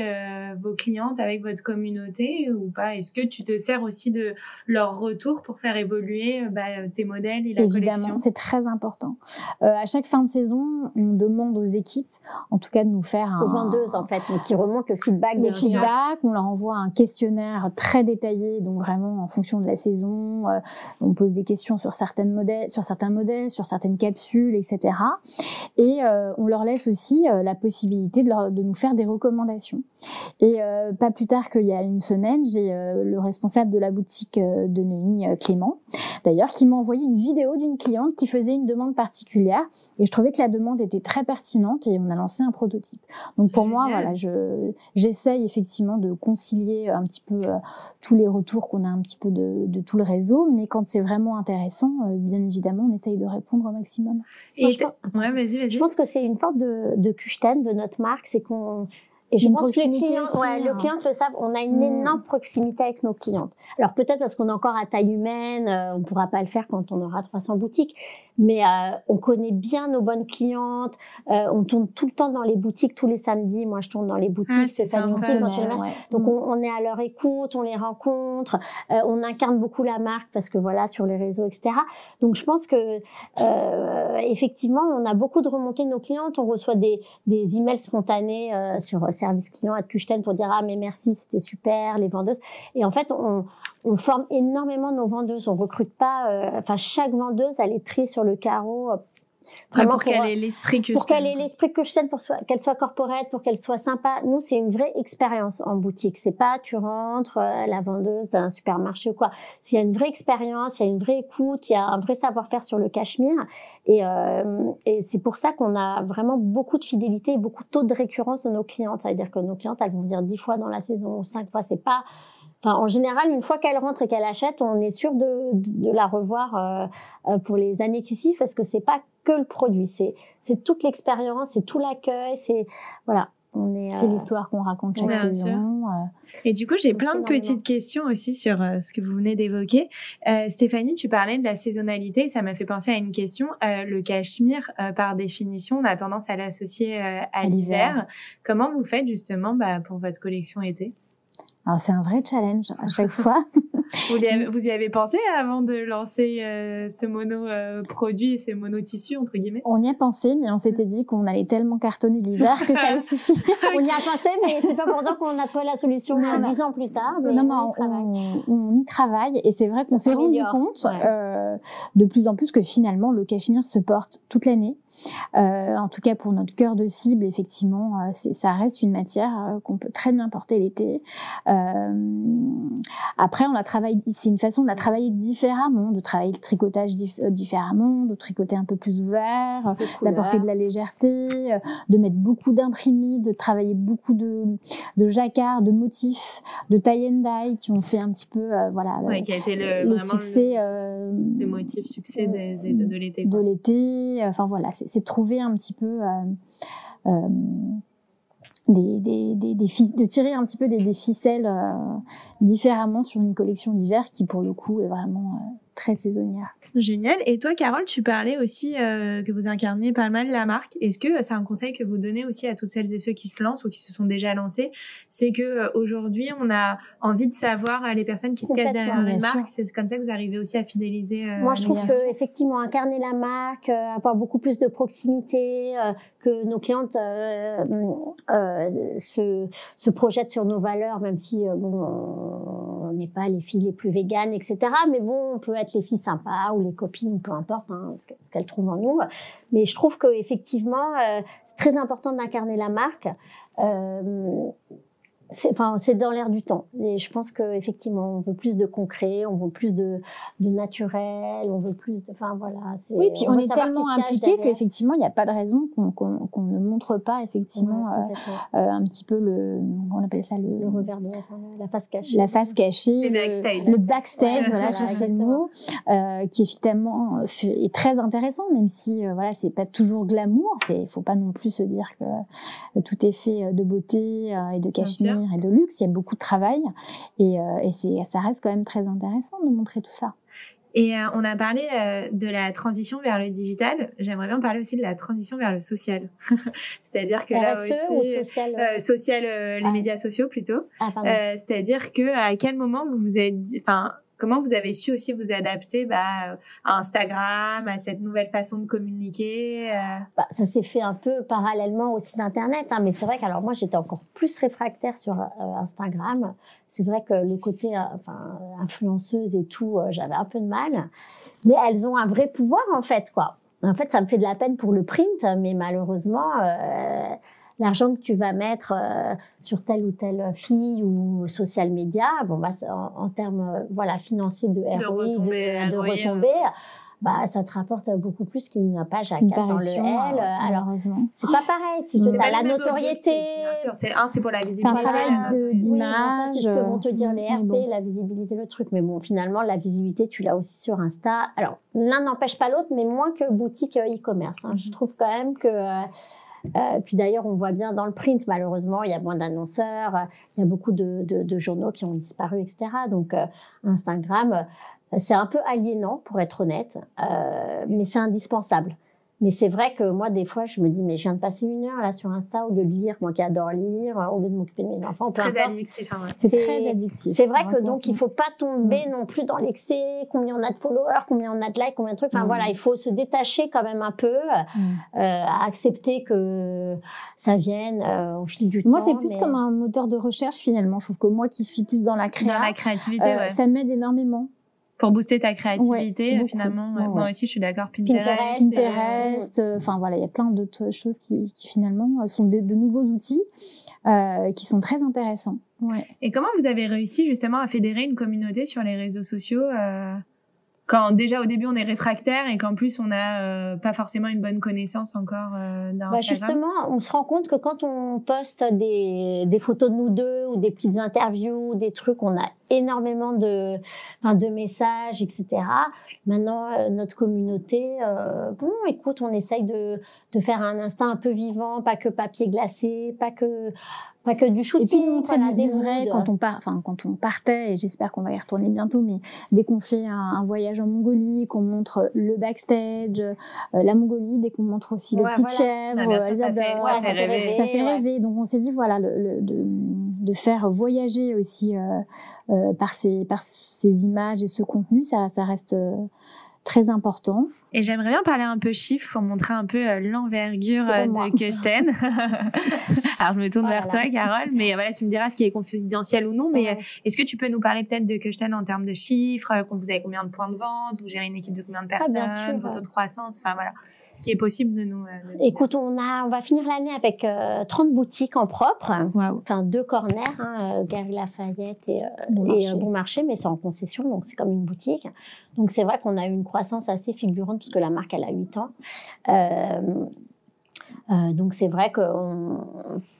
vos clientes avec votre communauté ou pas? Est-ce que tu te sers aussi de leur retour pour faire évoluer bah, tes modèles et la évidemment c'est très important. À chaque fin de saison on demande aux équipes en tout tout cas de nous faire un... Aux vendeuses, en fait, qui remontent le feedback des feedback. On leur envoie un questionnaire très détaillé, donc vraiment en fonction de la saison. Euh, on pose des questions sur certaines modèles, sur certains modèles, sur certaines capsules, etc. Et euh, on leur laisse aussi euh, la possibilité de, leur, de, nous faire des recommandations. Et pas plus tard qu'il y a une semaine, j'ai le responsable de la boutique de Neuilly, Clément, d'ailleurs, qui m'a envoyé une vidéo d'une cliente qui faisait une demande particulière. Et je trouvais que la demande était très pertinente et on a lancé un prototype. Donc pour moi, voilà, je j'essaye effectivement de concilier un petit peu euh, tous les retours qu'on a un petit peu de, de, tout le réseau, mais quand c'est vraiment intéressant, euh, bien évidemment, on essaye de répondre au maximum. Et ouais, vas-y, vas-y. Je pense que c'est une forme de, de de notre marque, c'est qu'on et je pense que les clients, ouais, le client le savent, on a une mm. énorme proximité avec nos clientes. Alors peut-être parce qu'on est encore à taille humaine, euh, on pourra pas le faire quand on aura 300 boutiques, mais euh, on connaît bien nos bonnes clientes. Euh, on tourne tout le temps dans les boutiques tous les samedis. Moi, je tourne dans les boutiques. Ah, c'est ça. Donc mm. on, on, est à leur écoute, on les rencontre, euh, on incarne beaucoup la marque parce que voilà sur les réseaux, etc. Donc je pense que effectivement, on a beaucoup de remontées de nos clientes. On reçoit des des emails spontanés sur service client à Tuchten pour dire ah mais merci c'était super les vendeuses. Et en fait on, forme énormément nos vendeuses. On recrute pas euh, enfin chaque vendeuse elle est triée sur le carreau Vraiment pour, qu'elle ait l'esprit que pour qu'elle ait l'esprit que je tienne, pour qu'elle soit corporate, pour qu'elle soit sympa. Nous, c'est une vraie expérience en boutique. C'est pas tu rentres euh, la vendeuse d'un supermarché ou quoi. S'il y a une vraie expérience, il y a une vraie écoute, il y a un vrai savoir-faire sur le cachemire. Et, euh, et c'est pour ça qu'on a vraiment beaucoup de fidélité et beaucoup de taux de récurrence de nos clientes. C'est-à-dire que nos clientes, elles vont dire dix fois dans la saison ou cinq fois. C'est pas Enfin, en général, une fois qu'elle rentre et qu'elle achète, on est sûr de, de, la revoir euh, euh, pour les années qui suivent parce que c'est pas que le produit, c'est c'est toute l'expérience, c'est tout l'accueil, c'est voilà. C'est euh, l'histoire qu'on raconte chaque saison. Et du coup, j'ai plein de petites questions aussi sur ce que vous venez d'évoquer. Stéphanie, tu parlais de la saisonnalité et ça m'a fait penser à une question. le cachemire, par définition, on a tendance à l'associer à, l'hiver. Comment vous faites justement bah, pour votre collection été? Alors c'est un vrai challenge à chaque [LAUGHS] fois. vous, y avez, vous, y avez, pensé avant de lancer euh, ce mono euh, produit et ces mono tissus entre guillemets? On y a pensé, mais on s'était dit qu'on allait tellement cartonner l'hiver que ça allait [LAUGHS] suffire. on y a pensé, mais c'est pas pour autant qu'on a trouvé la solution dix ans plus tard. Mais non, on, on, y travaille et c'est vrai qu'on s'est rendu compte euh, de plus en plus que finalement le cachemire se porte toute l'année. Euh, en tout cas pour notre cœur de cible, effectivement, euh, ça reste une matière euh, qu'on peut très bien porter l'été. après, on la travaille, c'est une façon de la travailler différemment, de travailler le tricotage différemment, de tricoter un peu plus ouvert, d'apporter de la légèreté, de mettre beaucoup d'imprimis, de travailler beaucoup de, de jacquard, de motifs, de tie and dye qui ont fait un petit peu, voilà, ouais, qui a été le, succès, le, motif succès des, de l'été. De l'été, enfin voilà, c'est c'est trouver un petit peu euh, euh, de tirer un petit peu des, ficelles euh, différemment sur une collection d'hiver qui pour le coup est vraiment très saisonnière. Génial. Et toi, Carole, tu parlais aussi euh, que vous incarnez pas mal la marque. Est-ce que c'est un conseil que vous donnez aussi à toutes celles et ceux qui se lancent ou qui se sont déjà lancés? C'est que euh, aujourd'hui, on a envie de savoir euh, les personnes qui se cachent derrière une marque. C'est comme ça que vous arrivez aussi à fidéliser. Moi, je trouve que effectivement incarner la marque, avoir beaucoup plus de proximité, que nos clientes se, se projettent sur nos valeurs, même si bon, on n'est pas les filles les plus véganes, etc. Mais bon, on peut être les filles sympas ou les copines, peu importe hein, ce qu'elles trouvent en nous. Mais je trouve que effectivement, euh, c'est très important d'incarner la marque. Euh, c'est enfin c'est dans l'air du temps. Et je pense que effectivement on veut plus de concret on veut plus de, de naturel on veut plus de enfin voilà oui puis on, est tellement impliqué qu'effectivement il n'y a pas de raison qu'on qu'on ne montre pas effectivement euh, euh, un petit peu le on appelle ça le, le revers de la face cachée. la face cachée le backstage. le, backstage voilà, chercher le mot euh, qui effectivement est très intéressant même si euh, voilà c'est pas toujours glamour c'est faut pas non plus se dire que tout est fait de beauté et de cachemire et de luxe, il y a beaucoup de travail et, euh, et ça reste quand même très intéressant de montrer tout ça. Et euh, on a parlé euh, de la transition vers le digital. J'aimerais bien parler aussi de la transition vers le social. [LAUGHS] C'est-à-dire que là aussi, ou social, euh, social les ah. médias sociaux plutôt. Ah, C'est-à-dire que à quel moment vous vous êtes, enfin, Comment vous avez su aussi vous adapter bah, à Instagram, à cette nouvelle façon de communiquer euh? bah, Ça s'est fait un peu parallèlement au site internet, hein, mais c'est vrai qu'alors moi j'étais encore plus réfractaire sur euh, Instagram. C'est vrai que le côté euh, enfin, influenceuse et tout, j'avais un peu de mal, mais elles ont un vrai pouvoir en fait, quoi. En fait, ça me fait de la peine pour le print, mais malheureusement l'argent que tu vas mettre euh, sur telle ou telle fille ou social media, bon bah en, termes euh, voilà financiers de ROI, de, de retombées, bah ça te rapporte beaucoup plus qu'une page à 4 dans le L. Euh, alors c'est pas pareil, tu as la notoriété. Bien sûr, c'est un c'est pour la visibilité. C'est un travail d'image. c'est ce que vont te dire les RP, la visibilité, le truc. Mais bon, finalement, la visibilité, tu l'as aussi sur Insta. Alors l'un n'empêche pas l'autre, mais moins que boutique e-commerce. Hein. Je trouve quand même que euh, puis d'ailleurs, on voit bien dans le print, malheureusement, il y a moins d'annonceurs, euh, il y a beaucoup de, de, de, journaux qui ont disparu, etc. Donc euh, Instagram, c'est un peu aliénant, pour être honnête, mais c'est indispensable. Mais c'est vrai que moi, des fois, je me dis, mais je viens de passer une heure là sur Insta au lieu de lire, moi qui adore lire, au lieu de m'occuper de mes enfants. C'est très addictif. Hein, c'est très addictif. C'est vrai que donc, il faut pas tomber mm. non plus dans l'excès, combien on a de followers, combien on a de likes, combien de trucs. Enfin, mm. voilà, il faut se détacher quand même un peu, mm. euh, accepter que ça vienne euh, au fil du temps. Moi, c'est plus comme un moteur de recherche finalement. Je trouve que moi qui suis plus dans la créa, dans la créativité, euh, ça m'aide énormément pour booster ta créativité finalement moi aussi je suis d'accord Pinterest Pinterest euh, enfin voilà il y a plein d'autres choses qui, qui finalement sont de, de nouveaux outils euh, qui sont très intéressants. Ouais. et comment vous avez réussi justement à fédérer une communauté sur les réseaux sociaux euh quand déjà au début on est réfractaire et qu'en plus on n'a euh, pas forcément une bonne connaissance encore euh, d'un bah Justement, on se rend compte que quand on poste des, des photos de nous deux ou des petites interviews, des trucs, on a énormément de, enfin, de messages, etc. Maintenant, euh, notre communauté, euh, bon, écoute, on essaye de, de faire un instinct un peu vivant, pas que papier glacé, pas que pas que du shooting. Et puis montrer des vrais quand on part, enfin quand on partait, et j'espère qu'on va y retourner bientôt, mais dès qu'on fait un, un, voyage en Mongolie, qu'on montre le backstage, euh, la Mongolie, dès qu'on montre aussi les petites chèvres, elles ça adorent, fait, ça, fait rêver, ça fait rêver. Donc on s'est dit voilà le, le, de, de, faire voyager aussi euh, euh, par ces par ces images et ce contenu, ça ça reste euh, très important. Et j'aimerais bien parler un peu chiffres pour montrer un peu euh, l'envergure de Kusten. [LAUGHS] Alors je me tourne vers toi, Carole, mais voilà, tu me diras ce qui est confidentiel ou non. Mais est-ce que tu peux nous parler peut-être de Kusten en termes de chiffres Vous avez combien de points de vente Vous gérez une équipe de combien de ah, personnes Vos taux de croissance Enfin voilà ce qui est possible de nous. De Écoute, on a, on va finir l'année avec 30 boutiques en propre, enfin deux corners, hein, Gary Lafayette et, bon, marché. bon marché, mais c'est en concession, donc c'est comme une boutique. Donc c'est vrai qu'on a eu une croissance assez fulgurante puisque la marque elle a 8 ans. Euh, euh, donc c'est vrai qu'on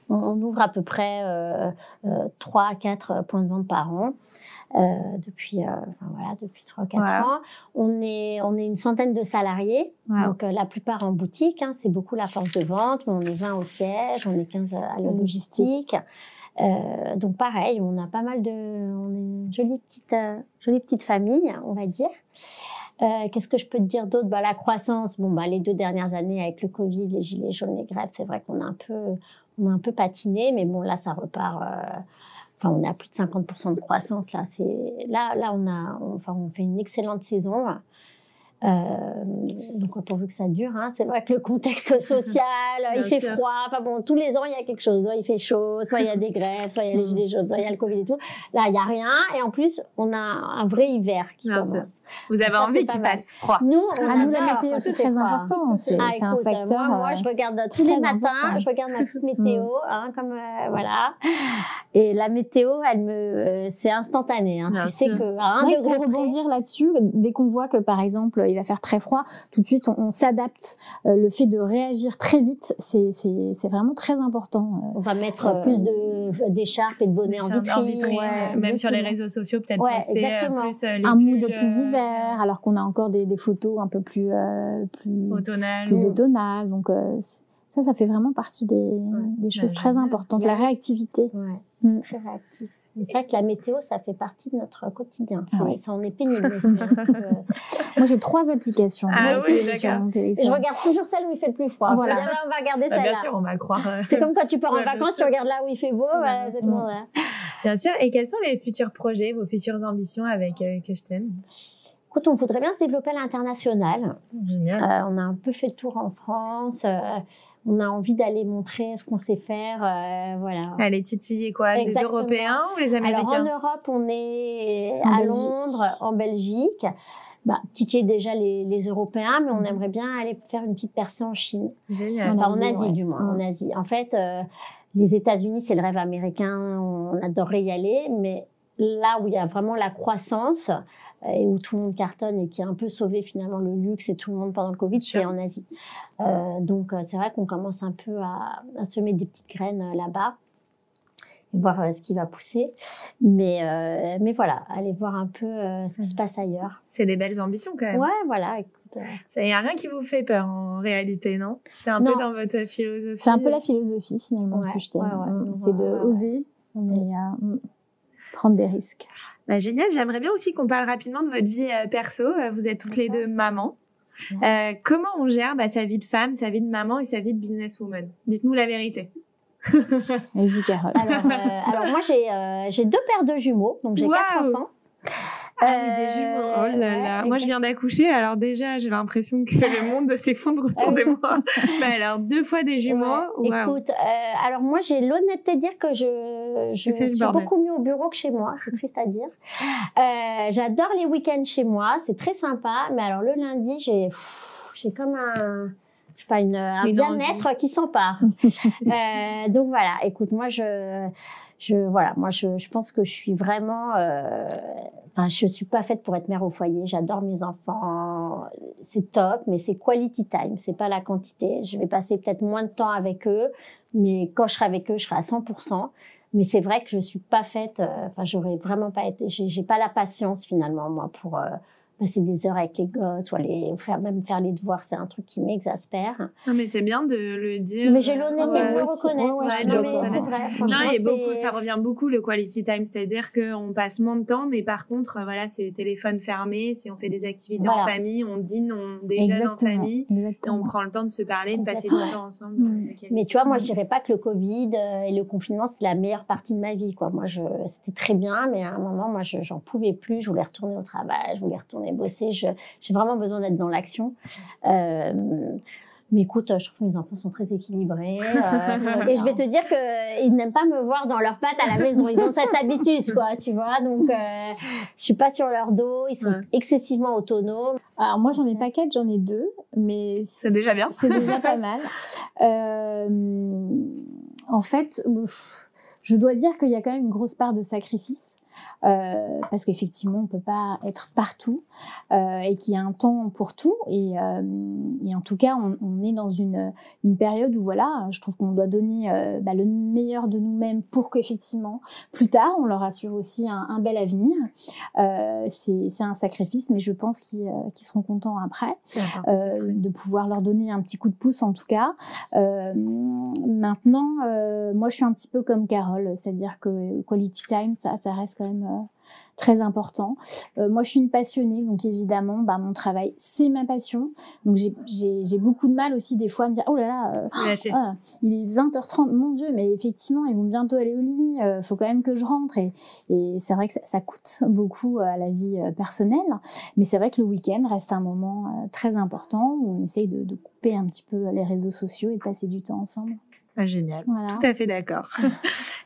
on ouvre à peu près euh, 3 à 4 points de vente par an. Euh, depuis euh, enfin, voilà depuis 3 4 ans. On est on est une centaine de salariés. Donc la plupart en boutique hein, c'est beaucoup la force de vente. Mais on est 20 au siège. On est 15 à la logistique. Euh, donc pareil, on a pas mal de, on est une jolie petite, jolie petite famille, on va dire. Euh, Qu'est-ce que je peux te dire d'autre? Bah, La croissance, bon, bah, les deux dernières années avec le Covid, les gilets jaunes, les grèves, c'est vrai qu'on a un peu, on a un peu patiné, mais bon, là, ça repart. Enfin, on a plus de 50% de croissance là. C'est là, là, on a, enfin, on fait une excellente saison. Euh, donc pourvu que ça dure, hein. c'est vrai que le contexte [LAUGHS] social, il fait froid, enfin bon, tous les ans il y a quelque chose, soit il fait chaud, soit il y a des [LAUGHS] grèves, soit il y a les gilets jaunes, soit il y a le Covid et tout. Là il y a rien et en plus on a un vrai hiver qui commence. Vous avez envie qu'il fasse froid. Nous, on ah, nous, la météo, c'est très important. C'est ah, un facteur. Moi, moi, je euh, regarde tous les matins, je regarde ma petite [LAUGHS] météo, mm. hein, comme euh, voilà. Et la météo, elle me, euh, c'est instantané. Hein. Tu sais que à un degré pour rebondir là-dessus, dès qu'on voit que par exemple il va faire très froid, tout de suite on, on s'adapte. le fait de réagir très vite, c'est c'est vraiment très important. On va mettre plus de d'écharpes et de bonnets en vitrine. En vitrine ouais, même sur les réseaux sociaux, peut-être ouais, poster plus les un mood plus hiver alors qu'on a encore des, des, photos un peu plus euh, plus automnales. Plus automnales. Donc euh, ça, ça fait vraiment partie des, ouais. des choses très importantes. La réactivité. Ouais. Mm. Très réactif. C'est vrai que la météo, ça fait partie de notre quotidien. Ah ouais. Ça en est pénible. euh... [LAUGHS] Moi, j'ai trois applications. Ah oui, d'accord. Et je regarde toujours celle où il fait le plus froid. Voilà. Là, on va regarder bah, celle-là. Bien sûr, on va croire. C'est comme quand tu pars en [LAUGHS] vacances, tu regardes là où il fait beau. Bah, bon, là. Bien sûr. Et quels sont les futurs projets, vos futures ambitions avec euh, Écoute, on voudrait bien se développer à l'international. Génial. Euh, on a un peu fait le tour en France. Euh, on a envie d'aller montrer ce qu'on sait faire. Euh, voilà. Aller titiller quoi Exactement. Les Européens ou les Américains Alors en Europe, on est en à Belgique. Londres, en Belgique. Bah, titiller déjà les, les Européens, mais on mmh. aimerait bien aller faire une petite percée en Chine. Génial. Enfin, en Asie, ouais. du moins. Mmh. En Asie. En fait, euh, les États-Unis, c'est le rêve américain. On adorerait y aller, mais là où il y a vraiment la croissance, et où tout le monde cartonne et qui a un peu sauvé finalement le luxe et tout le monde pendant le Covid, c'est en Asie. Euh, donc c'est vrai qu'on commence un peu à, à, semer des petites graines euh, là-bas et voir euh, ce qui va pousser. Mais euh, mais voilà, aller voir un peu euh, ce qui se passe ailleurs. C'est des belles ambitions quand même. Ouais, voilà. Écoute, il n'y a rien qui vous fait peur en réalité, non? C'est un non. peu dans votre philosophie. C'est un peu la philosophie finalement ouais, que je t'aime. Ouais, ouais, c'est de oser et prendre des risques. Bah, génial. J'aimerais bien aussi qu'on parle rapidement de votre vie euh, perso. Euh, vous êtes toutes les deux mamans. Euh, comment on gère bah, sa vie de femme, sa vie de maman et sa vie de businesswoman? Dites-nous la vérité. Vas-y, Carole. Alors, euh, alors moi, j'ai euh, j'ai deux paires de jumeaux, donc j'ai quatre enfants. Ah oui, des jumeaux. Oh là ouais, là. Moi, je viens d'accoucher, alors déjà, j'ai l'impression que le monde s'effondre autour de moi. Mais [LAUGHS] alors, deux fois des jumeaux. Ouais. Écoute, euh, alors moi j'ai l'honnêteté de dire que je, je suis beaucoup mieux au bureau que chez moi, c'est triste à dire. Euh, J'adore les week-ends chez moi, c'est très sympa, mais alors le lundi j'ai j'ai comme un je sais pas une, un bien-être qui s'empare. [LAUGHS] euh, donc voilà, écoute, moi je je voilà, moi je, je pense que je suis vraiment euh, je suis pas faite pour être mère au foyer, j'adore mes enfants, c'est top, mais c'est quality time, c'est pas la quantité. Je vais passer peut-être moins de temps avec eux, mais quand je serai avec eux, je serai à 100%. Mais c'est vrai que je suis pas faite, euh, enfin j'aurais vraiment pas été, j'ai j'ai pas la patience finalement moi pour euh, passer des heures avec les gosses ou aller faire même faire les devoirs, c'est un truc qui m'exaspère. Non, mais c'est bien de le dire. Mais j'ai l'honnêteté Ouais. de le reconnaître. Ouais, ouais, non, mais c'est vrai. Non, franchement, il y a beaucoup, ça revient beaucoup le quality time, c'est-à-dire qu'on passe moins de temps, mais par contre, euh, voilà, c'est téléphone fermé, si on fait des activités en famille, on dîne, on déjeune en Exactement. famille, et on prend le temps de se parler, de passer du temps ensemble. Mm. euh. Mais tu vois, moi, je dirais pas que le Covid euh, et le confinement, c'est la meilleure partie de ma vie, quoi. Moi, je, c'était très bien, mais à un moment, moi, je, j'en pouvais plus. Je voulais retourner au travail, je voulais retourner bosser. Je, j'ai vraiment besoin d'être dans l'action. Euh, mais écoute, je trouve que mes enfants sont très équilibrés. [LAUGHS] euh, et je vais te dire que ils n'aiment pas me voir dans leurs pattes à la maison. Ils ont cette habitude, quoi, tu vois. Donc, euh, je suis pas sur leur dos. Ils sont Ouais. excessivement autonomes. Alors moi j'en ai pas quatre, j'en ai deux, mais C'est déjà bien. c'est déjà pas mal. [LAUGHS] Euh, en fait, je dois dire qu'il y a quand même une grosse part de sacrifice. Euh, parce qu'effectivement, on peut pas être partout euh, et qu'il y a un temps pour tout. Et, euh, et en tout cas, on, on est dans une, une période où voilà, je trouve qu'on doit donner bah, le meilleur de nous-mêmes pour qu'effectivement, plus tard, on leur assure aussi un, un bel avenir. C'est un sacrifice, mais je pense qu'ils seront contents après de pouvoir leur donner un petit coup de pouce en tout cas. Maintenant, moi je suis un petit peu comme Carole, c'est-à-dire que quality time, ça, ça reste quand même très important. Euh, moi je suis une passionnée, donc évidemment, bah, mon travail c'est ma passion. Donc j'ai- beaucoup de mal aussi des fois à me dire oh là là. euh, ah, il est 20h30, mon Dieu, mais effectivement, ils vont bientôt aller au lit, euh, faut quand même que je rentre. Et, et c'est vrai que ça, ça coûte beaucoup à la vie personnelle, mais c'est vrai que le week-end reste un moment très important où on essaye de, de couper un petit peu les réseaux sociaux et de passer du temps ensemble. Ah, génial. Voilà. Tout à fait d'accord. [LAUGHS]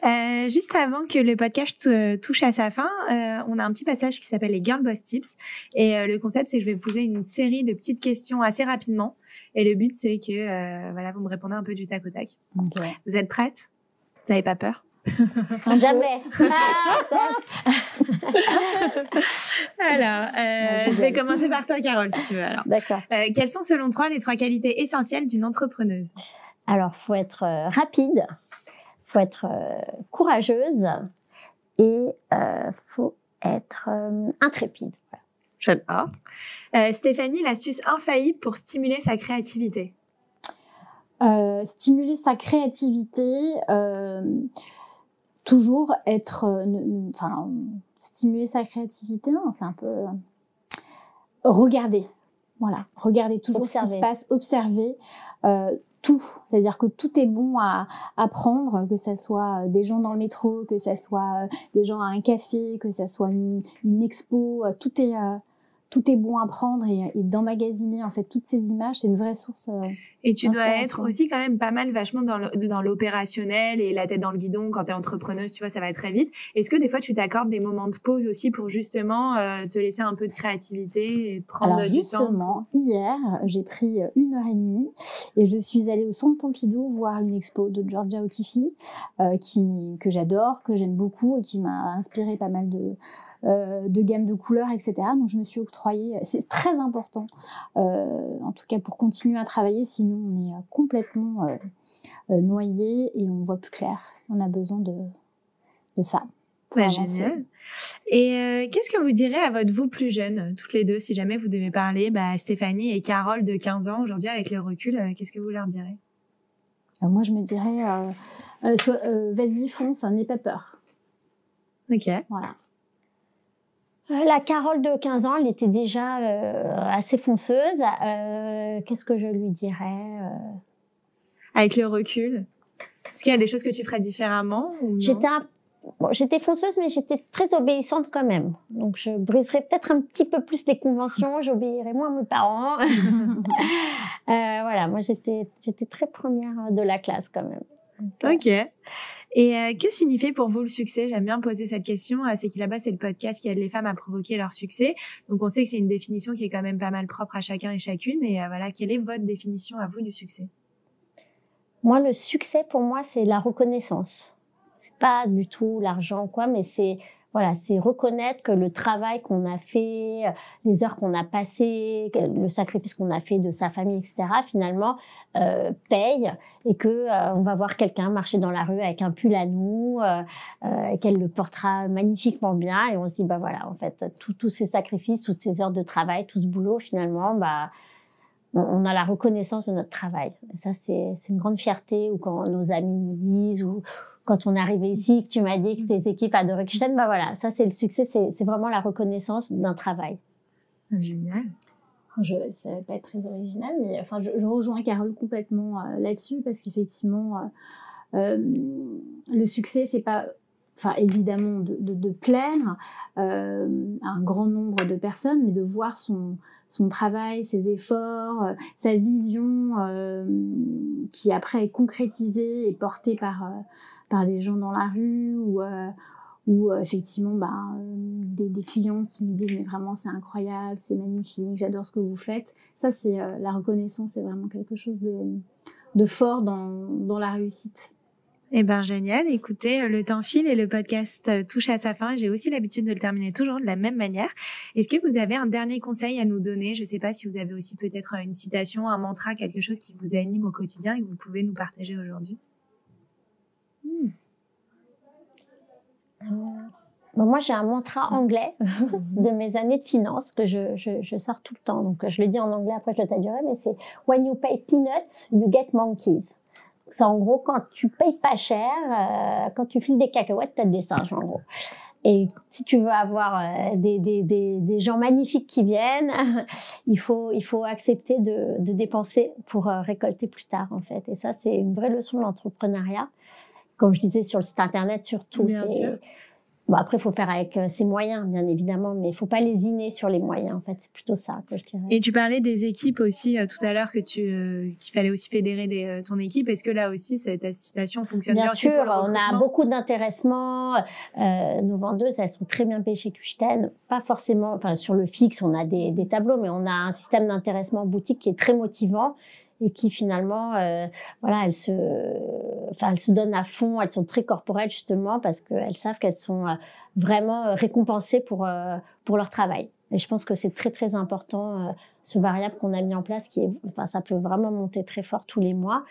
Euh, juste avant que le podcast euh, touche à sa fin, euh, on a un petit passage qui s'appelle les Girl Boss Tips. Et euh, le concept, c'est que je vais vous poser une série de petites questions assez rapidement. Et le but, c'est que euh, voilà, vous me répondez un peu du tac au tac. Vous êtes prêtes Vous n'avez pas peur? [LAUGHS] Jamais. [LAUGHS] Ah, Alors, euh, je je vais commencer par toi, Carole, si tu veux. Alors, D'accord. Euh, quelles sont selon toi les trois qualités essentielles d'une entrepreneuse? Alors, faut être euh, rapide, faut être euh, courageuse et euh, faut être euh, intrépide. Voilà. J'adore. Euh, Stéphanie, l'astuce infaillible pour stimuler sa créativité. Euh, stimuler sa créativité, euh, toujours être, euh, enfin, stimuler sa créativité, non, c'est un peu regarder, voilà, regarder toujours ce qui se passe, observer euh, tout, c'est-à-dire que tout est bon à apprendre, que ça soit des gens dans le métro, que ça soit euh, des gens à un café, que ça soit une, une expo, euh, tout est euh, tout est bon à prendre et, et d'emmagasiner en fait toutes ces images, c'est une vraie source. euh, Et tu dois être aussi quand même pas mal vachement dans l'opérationnel et la tête dans le guidon quand tu es entrepreneuse, tu vois, ça va très vite. Est-ce que des fois tu t'accordes des moments de pause aussi pour justement euh, te laisser un peu de créativité et prendre Alors du temps? justement, hier, j'ai pris une heure et demie et je suis allée au Centre Pompidou voir une expo de Georgia O'Keeffe euh, qui que j'adore, que j'aime beaucoup et qui m'a inspiré pas mal de euh, de gammes de couleurs, etc. Donc je me suis octroyée, c'est très important, euh, en tout cas pour continuer à travailler, sinon on est euh, complètement euh, noyé et on voit plus clair. On a besoin de de ça. Bah, génial. Et euh, qu'est-ce que vous direz à votre vous plus jeune, toutes les deux, si jamais vous devez parler, bah, Stéphanie et Carole de 15 ans aujourd'hui avec le recul, qu'est-ce que vous leur direz? Moi, je me dirais, vas-y, fonce, n'aie pas peur. Ok. Voilà. La Carole de 15 ans, elle était déjà assez fonceuse. Qu'est-ce que je lui dirais Avec le recul Est-ce qu'il y a des choses que tu ferais différemment J'étais j'étais fonceuse, mais j'étais très obéissante quand même. Donc, je briserais peut-être un petit peu plus les conventions, [LAUGHS] j'obéirais moins à mes parents. [LAUGHS] euh, voilà, moi, j'étais très première de la classe quand même. Ok. Et euh, que signifie pour vous le succès? J'aime bien poser cette question. Euh, c'est qu'il là-bas, c'est le podcast qui aide les femmes à provoquer leur succès. Donc, on sait que c'est une définition qui est quand même pas mal propre à chacun et chacune. Et euh, voilà, quelle est votre définition à vous du succès? Moi, le succès, pour moi, c'est la reconnaissance pas du tout l'argent quoi, mais c'est voilà, c'est reconnaître que le travail qu'on a fait, les heures qu'on a passées, le sacrifice qu'on a fait de sa famille, etc. Finalement, euh, paye et que euh, on va voir quelqu'un marcher dans la rue avec un pull à nous, euh, euh qu'elle le portera magnifiquement bien et on se dit bah voilà, en fait, tous ces sacrifices, toutes ces heures de travail, tout ce boulot, finalement, bah on, a la reconnaissance de notre travail. ça, c'est une grande fierté ou quand nos amis nous disent ou quand on est arrivé ici, que tu m'as dit que tes équipes adoraient Kuchten, bah voilà, ça c'est le succès, c'est vraiment la reconnaissance d'un travail. Génial. Je, ça va pas être très original, mais enfin, je, je rejoins Carole complètement euh, là-dessus parce qu'effectivement, euh, euh, le succès, c'est pas enfin évidemment de, plaire euh, à un grand nombre de personnes, mais de voir son, travail, ses efforts, euh, sa vision euh, qui après est concrétisée et portée par, euh, par des gens dans la rue ou, euh, effectivement bah, des, clients qui nous disent mais vraiment c'est incroyable, c'est magnifique, j'adore ce que vous faites. Ça c'est la reconnaissance, c'est vraiment quelque chose de, fort dans la réussite. Eh ben génial. Écoutez, euh, le temps file et le podcast euh, touche à sa fin. J'ai aussi l'habitude de le terminer toujours de la même manière. Est-ce que vous avez un dernier conseil à nous donner? Je ne sais pas si vous avez aussi peut-être une citation, un mantra, quelque chose qui vous anime au quotidien et que vous pouvez nous partager aujourd'hui? Hmm. Bon, moi, j'ai un mantra anglais [LAUGHS] de mes années de finance que je, je, je, sors tout le temps. Donc, je le dis en anglais, après je le traduirai, mais c'est When you pay peanuts, you get monkeys. C'est en gros quand tu payes pas cher, euh, quand tu files des cacahuètes, t'as des singes en gros. Et si tu veux avoir euh, des, des, des, des, gens magnifiques qui viennent, [LAUGHS] il faut, il faut accepter de, de dépenser pour euh, récolter plus tard en fait. Et ça, c'est une vraie leçon de l'entrepreneuriat. Comme je disais sur le site internet surtout, c'est Bon, après, il faut faire avec euh, ses moyens, bien évidemment, mais il faut pas lésiner sur les moyens. En fait, c'est plutôt ça que je dirais. Et tu parlais des équipes aussi euh, tout à l'heure que tu euh, qu'il fallait aussi fédérer des, ton équipe. Est-ce que là aussi cette citation fonctionne bien Bien sûr, on a beaucoup d'intéressement. nos vendeuses, elles sont très bien payées chez Kuchten. Pas forcément, enfin sur le fixe, on a des, des tableaux, mais on a un système d'intéressement boutique qui est très motivant et qui finalement, euh, voilà, elles se, enfin, elles se donnent à fond, elles sont très corporelles justement parce qu'elles savent qu'elles sont euh, vraiment euh, récompensées pour pour leur travail. Et je pense que c'est très très important ce variable qu'on a mis en place, qui est, enfin, ça peut vraiment monter très fort tous les mois,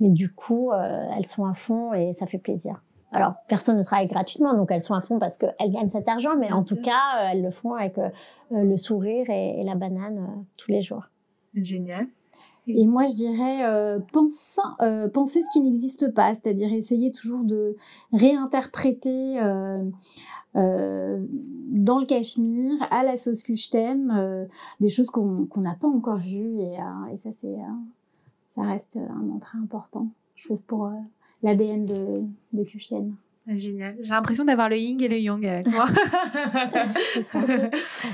mais du coup, elles sont à fond et ça fait plaisir. Alors, personne ne travaille gratuitement, donc elles sont à fond parce qu'elles gagnent cet argent, mais en tout cas, elles le font avec le sourire et la banane tous les jours. Génial. Et moi, je dirais euh, pense, euh, ce qui n'existe pas, c'est-à-dire essayer toujours de réinterpréter euh, euh dans le cachemire, à la sauce Kuchten, euh, des choses qu'on n'a pas encore vues. Et, et ça, c'est, ça reste un mantra important, je trouve, pour l'ADN de, de Kuchten. Génial. J'ai l'impression d'avoir le yin et le yang avec moi. [LAUGHS]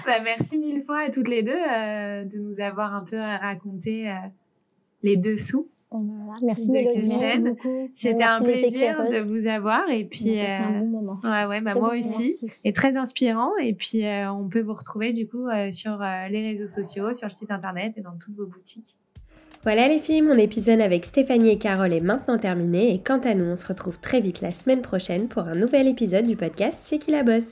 bah, merci mille fois à toutes les deux euh, de nous avoir un peu raconté euh, les dessous. Voilà. Merci de C'était un plaisir de vous avoir et puis euh, un bon moment. ouais ouais bah moi aussi merci. et très inspirant et puis euh, on peut vous retrouver du coup euh, sur les réseaux sociaux, sur le site internet et dans toutes vos boutiques. Voilà les filles, mon épisode avec Stéphanie et Carole est maintenant terminé. Et quant à nous, on se retrouve très vite la semaine prochaine pour un nouvel épisode du podcast C'est qui la bosse